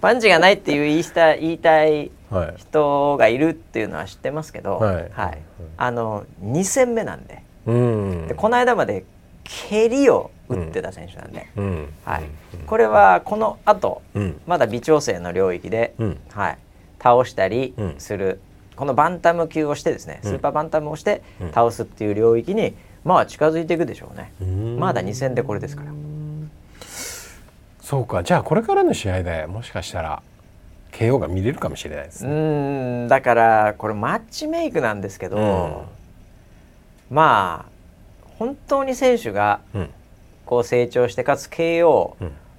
パンチがないっていう言いした言いたい人がいるっていうのは知ってますけど、はい、はい、あの2戦目なんで。でこの間まで蹴りを打ってた選手なんで、うん、はい、これはこのあと、うん、まだ微調整の領域で、うん、はい、倒したりするこのバンタム級をしてですね、スーパーバンタムをして倒すっていう領域に、まあ近づいていくでしょうね。まだ2戦でこれですから。そうか、じゃあこれからの試合でもしかしたら KO が見れるかもしれないですね。うんだからこれマッチメイクなんですけど、まあ本当に選手がこう成長してかつ KO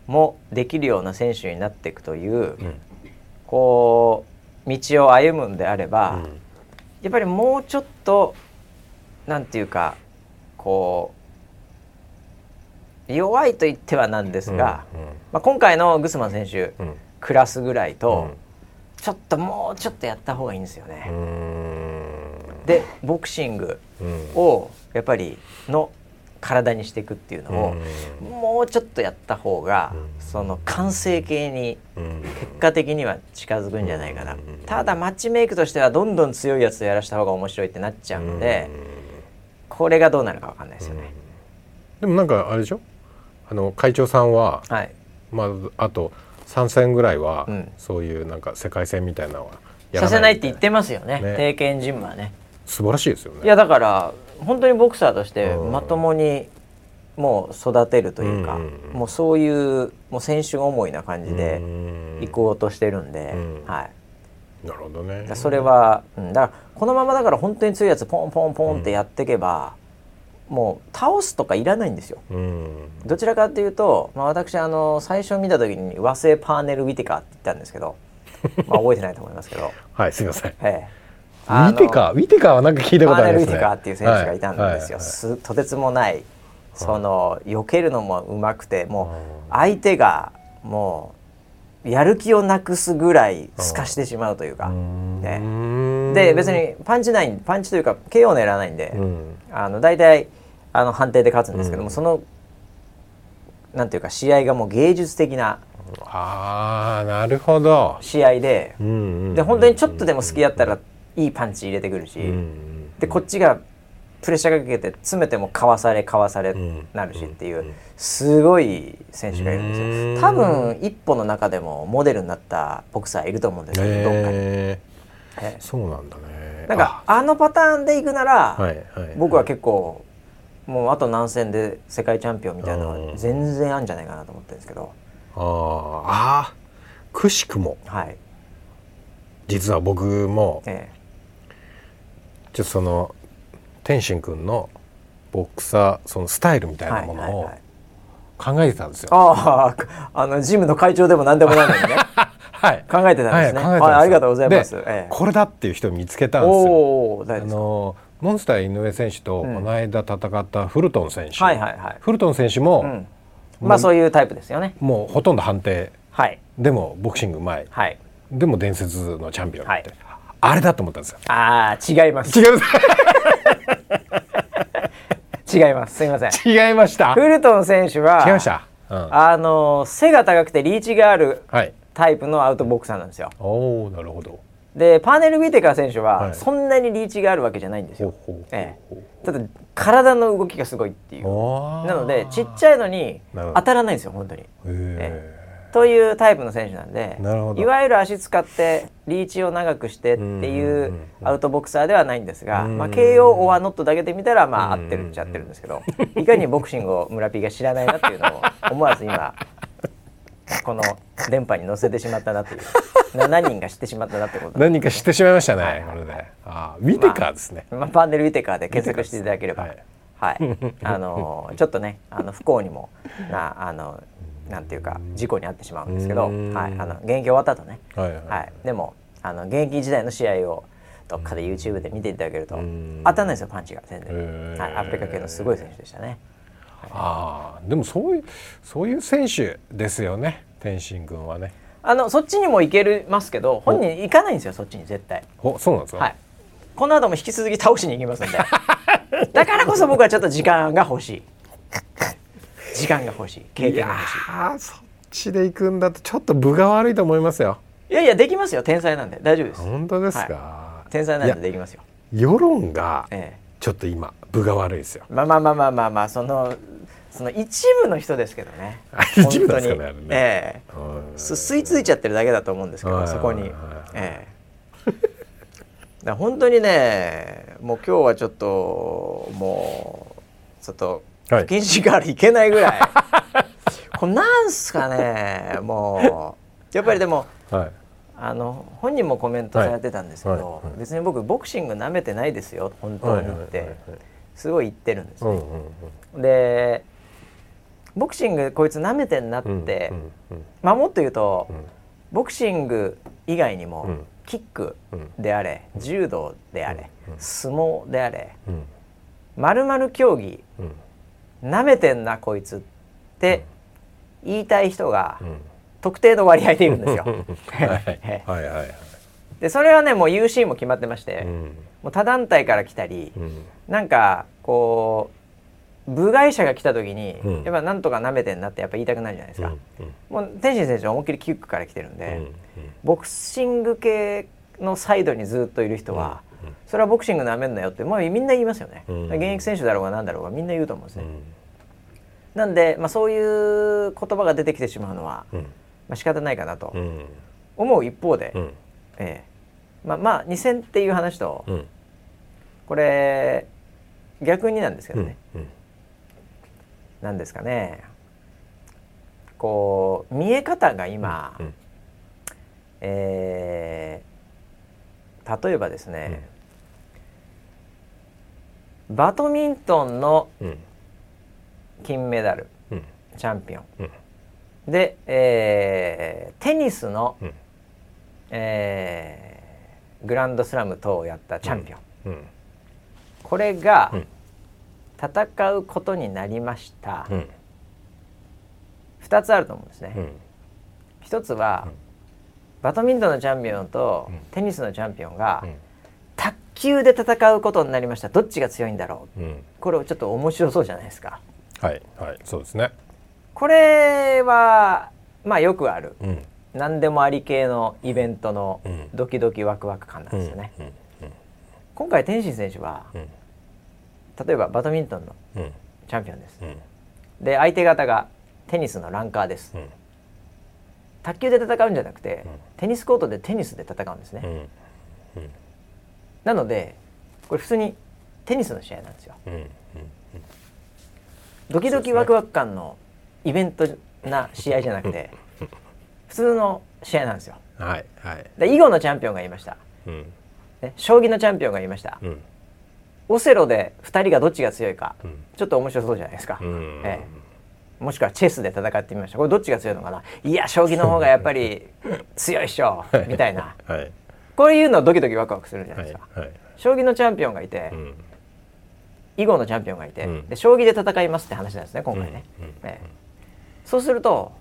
もできるような選手になっていくという、こう道を歩むんであれば、うん、やっぱりもうちょっとなんていうかこう弱いと言ってはなんですが、うんうん、まあ、今回のグスマン選手、クラスぐらいと、ちょっともうちょっとやった方がいいんですよね。でボクシングをやっぱりの体にしていくっていうのを、もうちょっとやった方が、その完成形に結果的には近づくんじゃないかな、ただマッチメイクとしてはどんどん強いやつとやらした方が面白いってなっちゃうので、これがどうなるか分かんないですよね。でもなんかあれでしょ？あの会長さんは、はい、まああと3戦ぐらいは、そういうなんか世界戦みたいなのはさせないって言ってますよね。ね。定見ジムはね。素晴らしいですよね。いやだから本当にボクサーとしてまともにもう育てるというか、もうそういうもう選手思いな感じで行こうとしてるんで、はいなるほどねそれは、うん、だからこのままだから本当に強いやつポンポンポンってやっていけば、もう倒すとかいらないんですよ。どちらかというと、まあ、私あの最初見た時に和製パーネルウィテカって言ったんですけど、まあ覚えてないと思いますけど。はいすみません。ええウィテカウィテカはなんか聞いたことあるんですね。ウィテカっていう選手がいたんですよ。すとてつもないその避けるのもうまくてもう相手がもうやる気をなくすぐらいすかしてしまうというか。ね、で別にパンチないパンチというか KO 狙わないんで、うん、あの大体あの判定で勝つんですけども、うん、そのなんていうか試合がもう芸術的なあなるほど。試合で、で本当にちょっとでも好きやったらいいパンチ入れてくるし、でこっちがプレッシャーかけて詰めてもかわされかわされなるしっていうすごい選手がいるんですよ。多分一歩の中でもモデルになったボクサーいると思うんですよ、どっかに、えー、そうなんだね。なんかあ。のパターンでいくなら、僕は結構もうあと何戦で世界チャンピオンみたいなのは全然あるんじゃないかなと思ってるんですけど。ああくしくも、はい、実は僕も、ええ。ちょっとその天心君のボクサーそのスタイルみたいなものを考えてたんですよ。あああのジムの会長でも何でもないのにね。はい、考えてたんですね。はい、ありがとうございます。ええ、これだっていう人を見つけたんですよ。あのモンスター井上選手とこの間戦ったフルトン選手、はいはいはい、フルトン選手も、うん、まあそういうタイプですよね。もうほとんど判定、はい、でもボクシングうまい、はい、でも伝説のチャンピオンって、はい、あれだと思ったんですよ。ああ、違います。違います。違います。すみません。違いました？フルトン選手は。違いました？ああの背が高くてリーチがあるタイプのアウトボクサーなんですよ。おなるほどでパーネル・ウィテカー選手はそんなにリーチがあるわけじゃないんですよ。ええ、ただ体の動きがすごいっていうなのでちっちゃいのに当たらないんですよ本当に。ええというタイプの選手なんでいわゆる足使ってリーチを長くしてっていうアウトボクサーではないんですが、まあ、KO オアノットだけで見たらまあ合ってるっちゃってるんですけどいかにボクシングを村 P が知らないなっていうのを思わず今 この電波に乗せてしまったなという何人か知ってしまったなってこと何人か知ってしまいましたね、はい、これで。あウィテカーですね、まあ、まあ、パンネルウィテカーで検索していただければ。はい、はい、あのちょっとねあの不幸にもなあのなんていうか事故に遭ってしまうんですけど、はい、あの現役終わった後ね、はい、はいはい、でもあの現役時代の試合をどっかで YouTube で見ていただけると当たんないですよパンチが全然、はい、アフリカ系のすごい選手でしたね。ああでもそういうそういう選手ですよね天心君はね。あのそっちにも行けますけど本人行かないんですよそっちに絶対。おそうなんですか？はい。この後も引き続き倒しに行きますんでだからこそ僕はちょっと時間が欲しい。時間が欲しい。経験が欲しい。あそっちで行くんだとちょっと分が悪いと思いますよ。いやいやできますよ。天才なんで。大丈夫です。本当ですか、はい、天才なんでできますよ。世論がちょっと今分が悪いですよ。まあまあまあまあまあまあそのその一部の人ですけどね。一部ですかね。ええ。吸い付いちゃってるだけだと思うんですけどそこに。ええ。本当にねもう今日はちょっともうちょっと不謹慎からいけないぐらい。これなんすかねもう。やっぱりでも、はい、あの本人もコメントされてたんですけど、はい。はい、別に僕ボクシングなめてないですよ本当にってすごい言ってるんですね。うんうんうん、でボクシングこいつなめてんなって、うんうんうん、まあもっと言うと、うん、ボクシング以外にも、うん、キックであれ、柔道であれ、相撲であれ、まるまる競技、なめてんなこいつって言いたい人が特定の割合でいるんですよ。はいはい。でそれはねもう UC も決まってまして、うん、もう他団体から来たり、うん、なんかこう部外者が来た時に、うん、やっぱなんとかなめてんなってやっぱ言いたくなるじゃないですか。うんもう天心選手は思いっきりキックから来てるんで、ボクシング系のサイドにずっといる人は、それはボクシングなめんなよって、まあ、みんな言いますよね、現役選手だろうが何だろうがみんな言うと思うんですね。なんで、まあ、そういう言葉が出てきてしまうのは、うん、まあ仕方ないかなと思う一方で、うん、えー、まあ、まあ2戦っていう話と、うん、これ逆になんですけどね、うん、なんですかね。こう見え方が今、うん、えー、例えばですね、バドミントンの、うん。金メダル、うん、チャンピオン、うん、で、えー、テニスの、うん、えー、グランドスラム等をやったチャンピオン、これが、戦うことになりました、うん、2つあると思うんですね。うん、1つは、バドミントンのチャンピオンとテニスのチャンピオンが、卓球で戦うことになりました。どっちが強いんだろう、これちょっと面白そうじゃないですか。はいはいそうですね。これはまあよくある、うん、何でもあり系のイベントのドキドキワクワク感なんですよね、うんうん、今回天心選手は、例えばバドミントンのチャンピオンです、で相手方がテニスのランカーです、卓球で戦うんじゃなくて、テニスコートでテニスで戦うんですね、なのでこれ普通にテニスの試合なんですよ、ドキドキワクワク感のイベントな試合じゃなくて 普通の試合なんですよ。はいはい、で囲碁のチャンピオンがいました、うん、ね、将棋のチャンピオンがいました、うん、オセロで2人がどっちが強いか、うん、ちょっと面白そうじゃないですか、ええ、もしくはチェスで戦ってみました。これどっちが強いのかな。いや将棋の方がやっぱり強いっしょみたいな、はい、こういうのドキドキワクワクするじゃないですか、はいはい、将棋のチャンピオンがいて、囲碁のチャンピオンがいて、うん、で将棋で戦いますって話なんですね今回ね。うんうん、そうすると、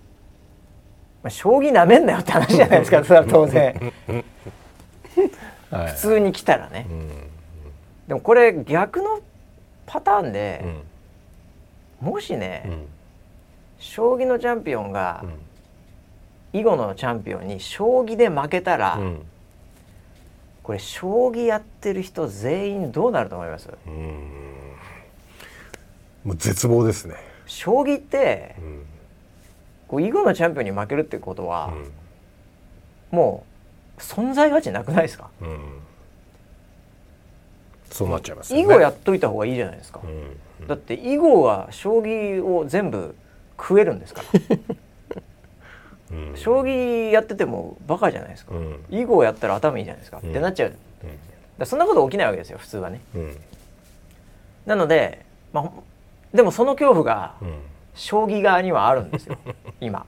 まあ、将棋なめんなよって話じゃないですかそれは当然。普通に来たらね。でもこれ逆のパターンで、もしね、将棋のチャンピオンが、囲碁のチャンピオンに将棋で負けたら、これ将棋やってる人全員どうなると思います？もう絶望ですね。将棋って、こう囲碁のチャンピオンに負けるってことは、もう存在価値なくないですか、そうなっちゃいます、ね、囲碁やっといた方がいいじゃないですか、だって囲碁は将棋を全部食えるんですからうん、将棋やっててもバカじゃないですか、うん、囲碁やったら頭いいじゃないですか、うん、ってなっちゃう、だそんなこと起きないわけですよ普通はね、なので、まあ、でもその恐怖が将棋側にはあるんですよ。今、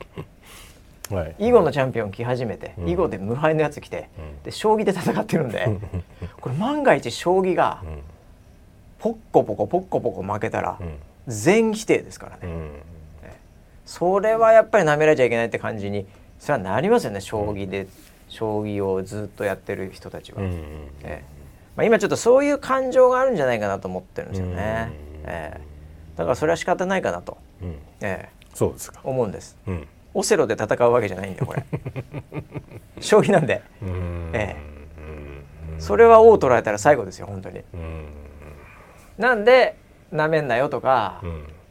はい、囲碁のチャンピオン来始めて、囲碁で無敗のやつ来て、で将棋で戦ってるんで これ万が一将棋がポッコポコポッコポコ負けたら全否定ですからね。それはやっぱりなめられちゃいけないって感じにそれはなりますよね将棋で、将棋をずっとやってる人たちは。ええ。まあ、今ちょっとそういう感情があるんじゃないかなと思ってるんですよね。ええ、だからそれは仕方ないかなと、ええ、そうですか。思うんです。オセロで戦うわけじゃないんでこれ。将棋なんで、ええ、それは王取られたら最後ですよ本当に。なんでなめんなよとか、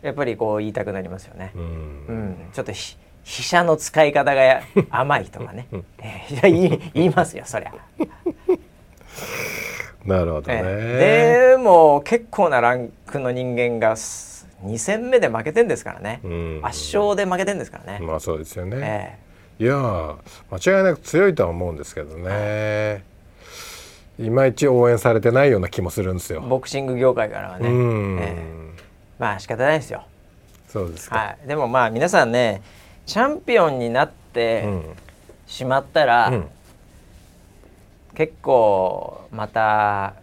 やっぱりこう言いたくなりますよね。うん、ちょっと飛車の使い方が甘いとかね、えー、言い言いますよそりゃ。なるほどね、えー、でも結構なランクの人間が2戦目で負けてんですからね、圧勝で負けてんですからね。まあそうですよね。えー、いや間違いなく強いとは思うんですけどね。いまいち応援されてないような気もするんですよ。ボクシング業界からはね。えーまあ仕方ないですよ。そうですか、はい、でもまあ皆さんねチャンピオンになってしまったら、うん、結構また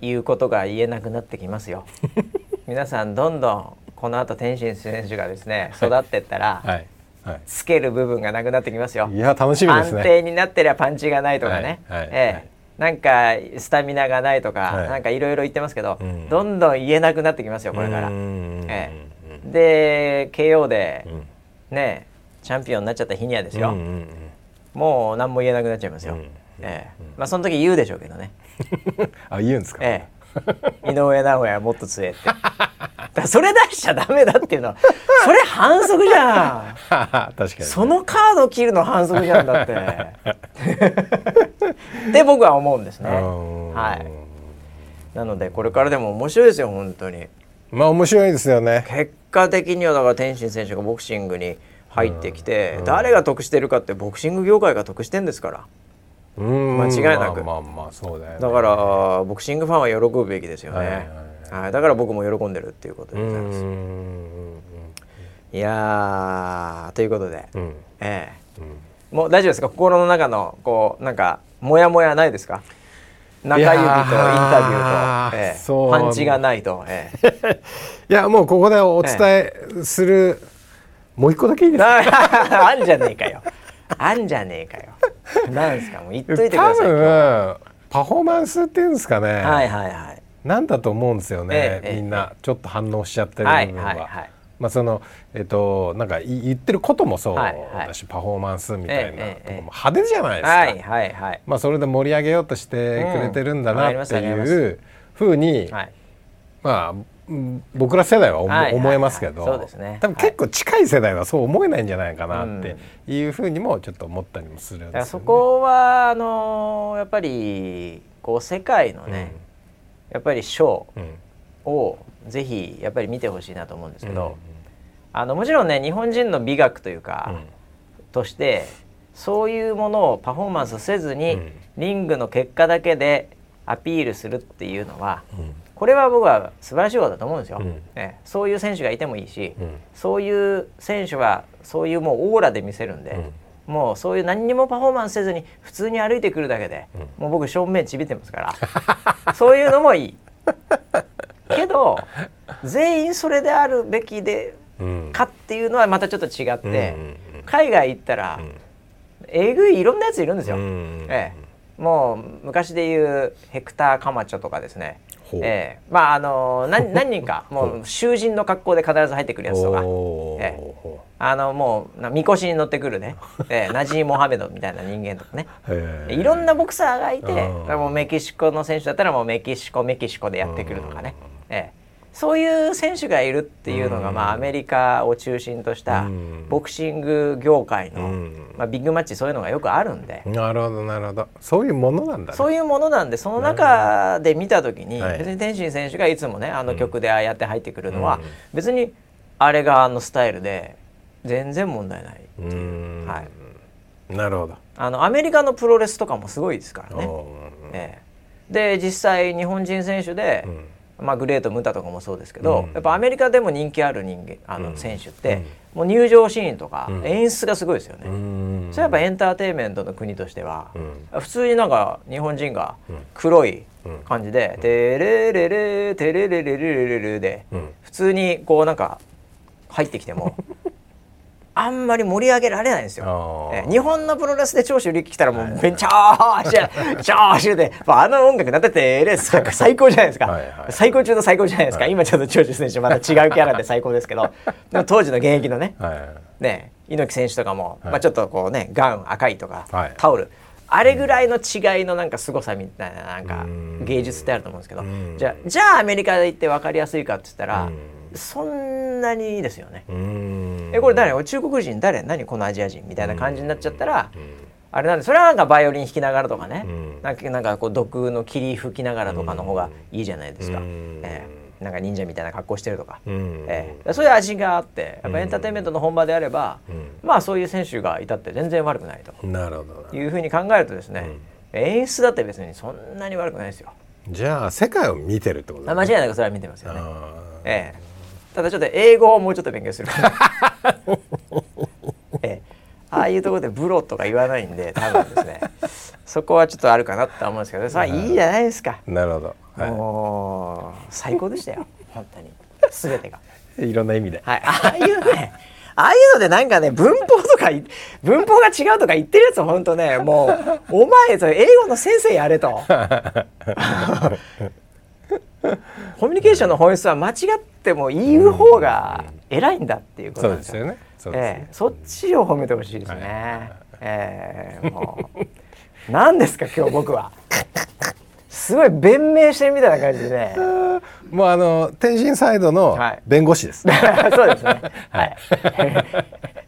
言うことが言えなくなってきますよ。皆さんどんどんこの後天心選手がですね育ってったら、はい。はい、つける部分がなくなってきますよ。いや楽しみですね。安定になってりゃパンチがないとかね、はい。はい、ええなんかスタミナがないとか、はい、なんかいろいろ言ってますけど、うん、どんどん言えなくなってきますよこれから。ええ、で KO で、うん、ねチャンピオンになっちゃった日にはですよ、うんうんうん、もう何も言えなくなっちゃいますよ。うん、ええ、まあその時言うでしょうけどね。あ言うんですか？ええ、井上尚弥もっと強えって。それ出しちゃダメだっていうのはそれ反則じゃん。確かにそのカード切るの反則じゃんだってって僕は思うんですね。はい。なのでこれからでも面白いですよ本当に。まあ面白いですよね。結果的にはだから天心選手がボクシングに入ってきて、誰が得してるかってボクシング業界が得してんですから。間違いなく、まあ、まあまあそうだよ、ね、だからボクシングファンは喜ぶべきですよね、はいはいはい、だから僕も喜んでるっていうことでございます。いやということで、うん、ええ。うん、もう大丈夫ですか？心の中のこうなんかモヤモヤないですか？中指とインタビューと、ええ、パンチがないと、ええ、いやもうここでお伝えする、ええ、もう一個だけいいですか？あんじゃねえかよ。あんじゃねえかよ。なんですか？もう言っといてください多分パフォーマンスっていうんですかね。はいはいはい。なんだと思うんですよね、みんな。ちょっと反応しちゃってる部分は。はいはいはいまあそのえっとなんか言ってることもそうだし、パフォーマンスみたいなとこも派手じゃないですか、はいはいはい、まあそれで盛り上げようとしてくれてるんだなっていうふうに、はい、まあ僕ら世代は思,、えますけど、ね、多分結構近い世代はそう思えないんじゃないかなっていうふうにもちょっと思ったりもするんですよ、ね、そこはあのやっぱりこう世界のね、うん。やっぱりショーをぜひやっぱり見てほしいなと思うんですけど、あのもちろんね日本人の美学というか、としてそういうものをパフォーマンスせずに、リングの結果だけでアピールするっていうのは、これは僕は素晴らしいことだと思うんですよ、ね、そういう選手がいてもいいし、そういう選手はそういうもうオーラで見せるんで、もうそういう何にもパフォーマンスせずに普通に歩いてくるだけで、うん、もう僕正面ちびってますから。そういうのもいい。けど全員それであるべきでかっていうのはまたちょっと違って、海外行ったら、えぐいいろんなやついるんですよ、ええ、もう昔で言うヘクター・カマチョとかですね。えー、まああの何 何人かもう囚人の格好で必ず入ってくるやつとか、えー、あのもうみこしに乗ってくるね、えー、ナジー・モハメドみたいな人間とかね。いろんなボクサーがいてもうメキシコの選手だったらもうメキシコメキシコでやってくるとかね、えー、そういう選手がいるっていうのが、まあ、アメリカを中心としたボクシング業界の、まあ、ビッグマッチそういうのがよくあるんで。なるほどなるほど。そういうものなんだ、ね、そういうものなんでその中で見た時に、別に天心選手がいつもねあの曲でああやって入ってくるのは、別にあれがあのスタイルで全然問題ない。はい、なるほど。あのアメリカのプロレスとかもすごいですからね。ええ、で実際日本人選手で、うんまあ、グレート・ムタとかもそうですけど、うん、やっぱアメリカでも人気ある人間あの選手って、もう入場シーンとか演出がすごいですよね。それやっぱエンターテインメントの国としては、普通になんか日本人が黒い感じで「テレレレテレレレレレレ」で普通にこうなんか入ってきても あんまり盛り上げられないんですよ。日本のプロレスで長州力来たらもうめっちゃーしゅ長州であの音楽なっててレス最高じゃないですか。最高中の最高じゃないですか、今ちょっと長州選手また違うキャラで最高ですけど。でも当時の現役のね,、ね猪木選手とかも、まあ、ちょっとこうねガウン赤いとか、タオル。あれぐらいの違いのなんか凄さみたいななんか芸術ってあると思うんですけど。じゃあじゃあアメリカで行って分かりやすいかって言ったらそんなにですよね。えこれ誰？中国人誰？何？このアジア人みたいな感じになっちゃったらあれなんでそれはなんかバイオリン弾きながらとかね。なんかなんかこう毒の霧吹きながらとかの方がいいじゃないですか。えー、なんか忍者みたいな格好してるとか、えー、そういう味があってやっぱエンターテインメントの本場であれば、まあそういう選手がいたって全然悪くないと。なるほどいうふうに考えるとですね、演出だって別にそんなに悪くないですよ。じゃあ世界を見てるってこと、ね、間違いなくそれは見てますよね。ええただちょっと英語をもうちょっと勉強する。ええ、ああいうところでブロとか言わないんで多分ですね。そこはちょっとあるかなと思うんですけどそれはいいじゃないですか。なるほど、はい、もう最高でしたよ。本当に。全てが。いろんな意味で、はい、ああいうね。ああいうのでなんかね文法とか文法が違うとか言ってるやつ本当ねもうお前それ英語の先生やれと。コミュニケーションの本質は間違っても言う方が偉いんだっていうことなんですよね。そえー、そっちを褒めてほしいですね。はい、えー、もう何ですか今日僕は。すごい弁明してるみたいな感じでね。もうあの天津サイドの弁護士です。はい、そうですね。はい。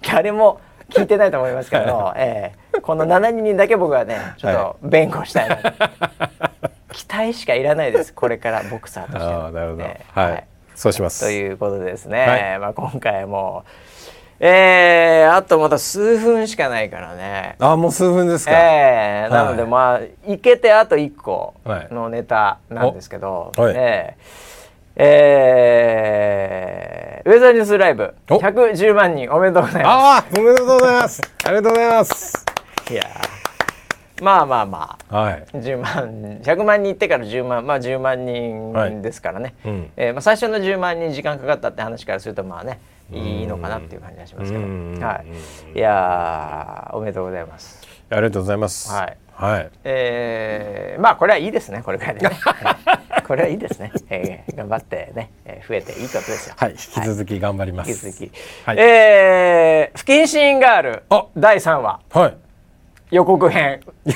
誰も聞いてないと思いますけど、えー、この7人だけ僕はねちょっと弁護したいな。はい期待しかいらないですこれからボクサーとしてあなるほど、ね、はい、はい、そうします。ということですね、はい、まあ今回も。えー、あとまた数分しかないからね。あもう数分ですか。えー、なのでまあいけてあと1個のネタなんですけど、はい、えー、えー、ウェザーニュースライブ。110万人。おめでとうございます。ああおめでとうございます。ありがとうございます。いやまあまあまあ、はい、10万100万人いってから10万まあ10万人ですからね、はいうん、えー、まあ、最初の10万人時間かかったって話からするとまあねいいのかなっていう感じがしますけど、はい、いやおめでとうございます。ありがとうございます。はい、はい、えー、まあこれはいいですねこれからね。これはいいですね、えー、頑張ってね、えー、増えていいことですよ。はい。引き続き頑張ります、引き続き、はい、えー、不謹慎ガール第3話。はい予告編。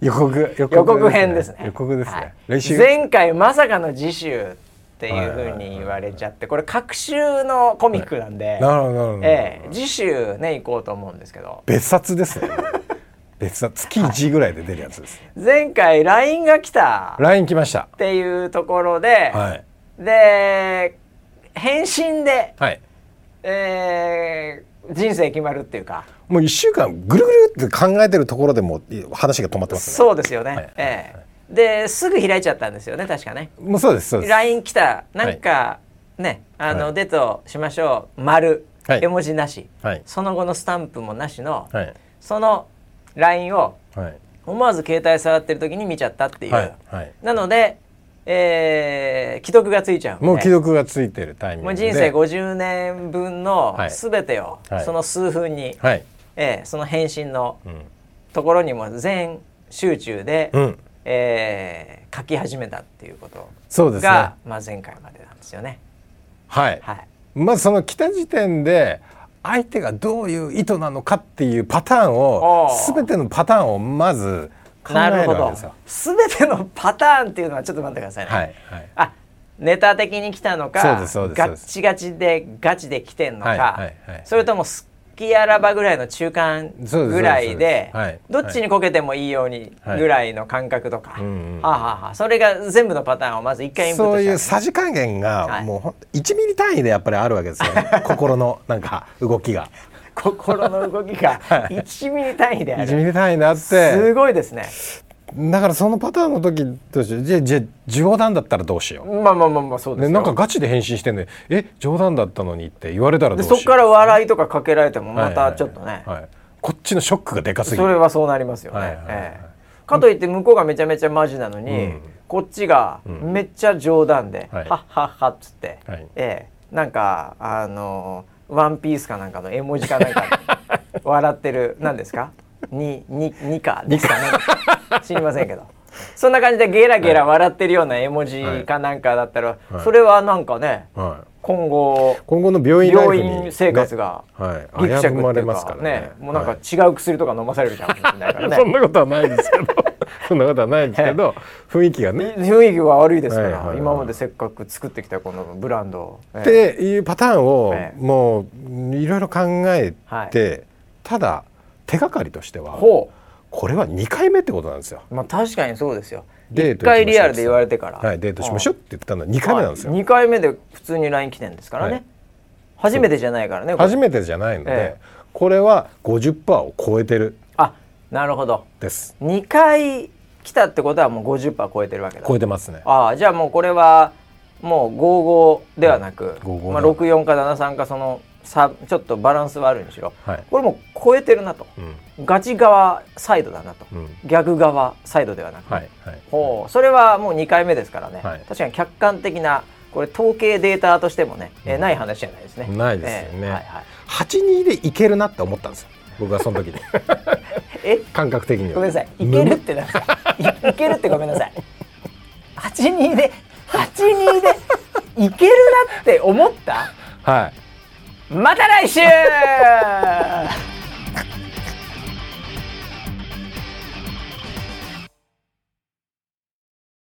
予告予告編ですね。予告ですね、はい、前回まさかの次週っていうふうに言われちゃってこれ各週のコミックなんで、なるほどええ、次週ね行こうと思うんですけど。別冊ですね。別冊。月1ぐらいで出るやつです、はい、前回 LINE が来た。LINE 来ました。っていうところで、はい、で返信で、はい、えー、人生決まるっていうか。もう1週間ぐるぐるって考えてるところでも話が止まってます、ね、そうですよね、はい、ええ。ですぐ開いちゃったんですよね確かね。もうそうですそうです。LINE 来た。なんか、はい、ねあの、はい、デートしましょう。丸、はい、絵文字なし、はい、その後のスタンプもなしの、はい、その LINE を思わず携帯触ってる時に見ちゃったっていう、なのでえー、既読がついちゃう。もう既読がついてるタイミングで。もう人生50年分の全てを、その数分に、はい、えー、その返信のところにも全集中でえー、書き始めたっていうことそうですね。が、まあ、前回までなんですよね。はい、はい、まずその来た時点で相手がどういう意図なのかっていうパターンを全てのパターンをまず考えるわけですよ。全てのパターンっていうのはちょっと待ってくださいね。はいはい、あネタ的に来たのかガッチガチでガチで来てんのか、はいはいはい、それともすっきあらばぐらいの中間ぐらいでどっちにこけてもいいようにぐらいの感覚とか、はいはあはあ、それが全部のパターンをまず一回インプットそういうさじ加減がもう1ミリ単位でやっぱりあるわけですよね。心のなんか動きが。心の動きが1ミリ単位である。1ミリ単位であって。すごいですね。だからそのパターンの時としてじゃじゃ冗談だったらどうしよう。まあまあまあまあそうですなんかガチで返信してんで「え冗談だったのに」って言われたらどうしよう。そこから笑いとかかけられてもまたちょっとね、はい。はいはい、こっちのショックがでかすぎる。それはそうなりますよね、はいはいはい。えー、かといって向こうがめちゃめちゃマジなのに、うん、こっちがめっちゃ冗談で「うん、はっはっは」っつって、はい、えー、なんかあのー、ワンピースかなんかの絵文字かなんか 笑ってる何ですか？にににかですかね。知りませんけど。そんな感じでゲラゲラ笑ってるような絵文字かなんかだったら、はい、それはなんかね、はい、今後今後の病院病院生活がギクシャクっていうかね、ね、もうなんか違う薬とか飲まされるじゃん、ね、そんなことはないですけどそんなことはないですけど 雰囲気がね。雰囲気が悪いですから、今までせっかく作ってきたこのブランドっていうパターンをもういろいろ考えて、ただ手がかりとしてはこれは2回目ってことなんですよ。まあ確かにそうですよ。1回リアルで言われてから、はい、デートしましょうって言ったのは2回目なんですよ。2回目で普通に LINE 来てんですからね、はい、初めてじゃないからね初めてじゃないので、ええ、これは50%を超えてる。あなるほど。です。2回来たってことはもう50%超えてるわけだ。超えてますね。あじゃあもうこれはもう55ではなく、うん、まあ、64か73かそのさちょっとバランス悪いにしろ、はい、これも超えてるなと、うん、ガチ側サイドだなと、うん、逆側サイドではなく、はいはい、ほうそれはもう2回目ですからね、はい、確かに客観的なこれ統計データとしてもね、うん、えない話じゃないですね。ないですよね。えー、はいはい、82でいけるなって思ったんですよ。僕はその時に。え？感覚的にごめんなさい。いけるってなんですか。いいけるってごめんなさい。82で82でいけるなって思った？はい。また来週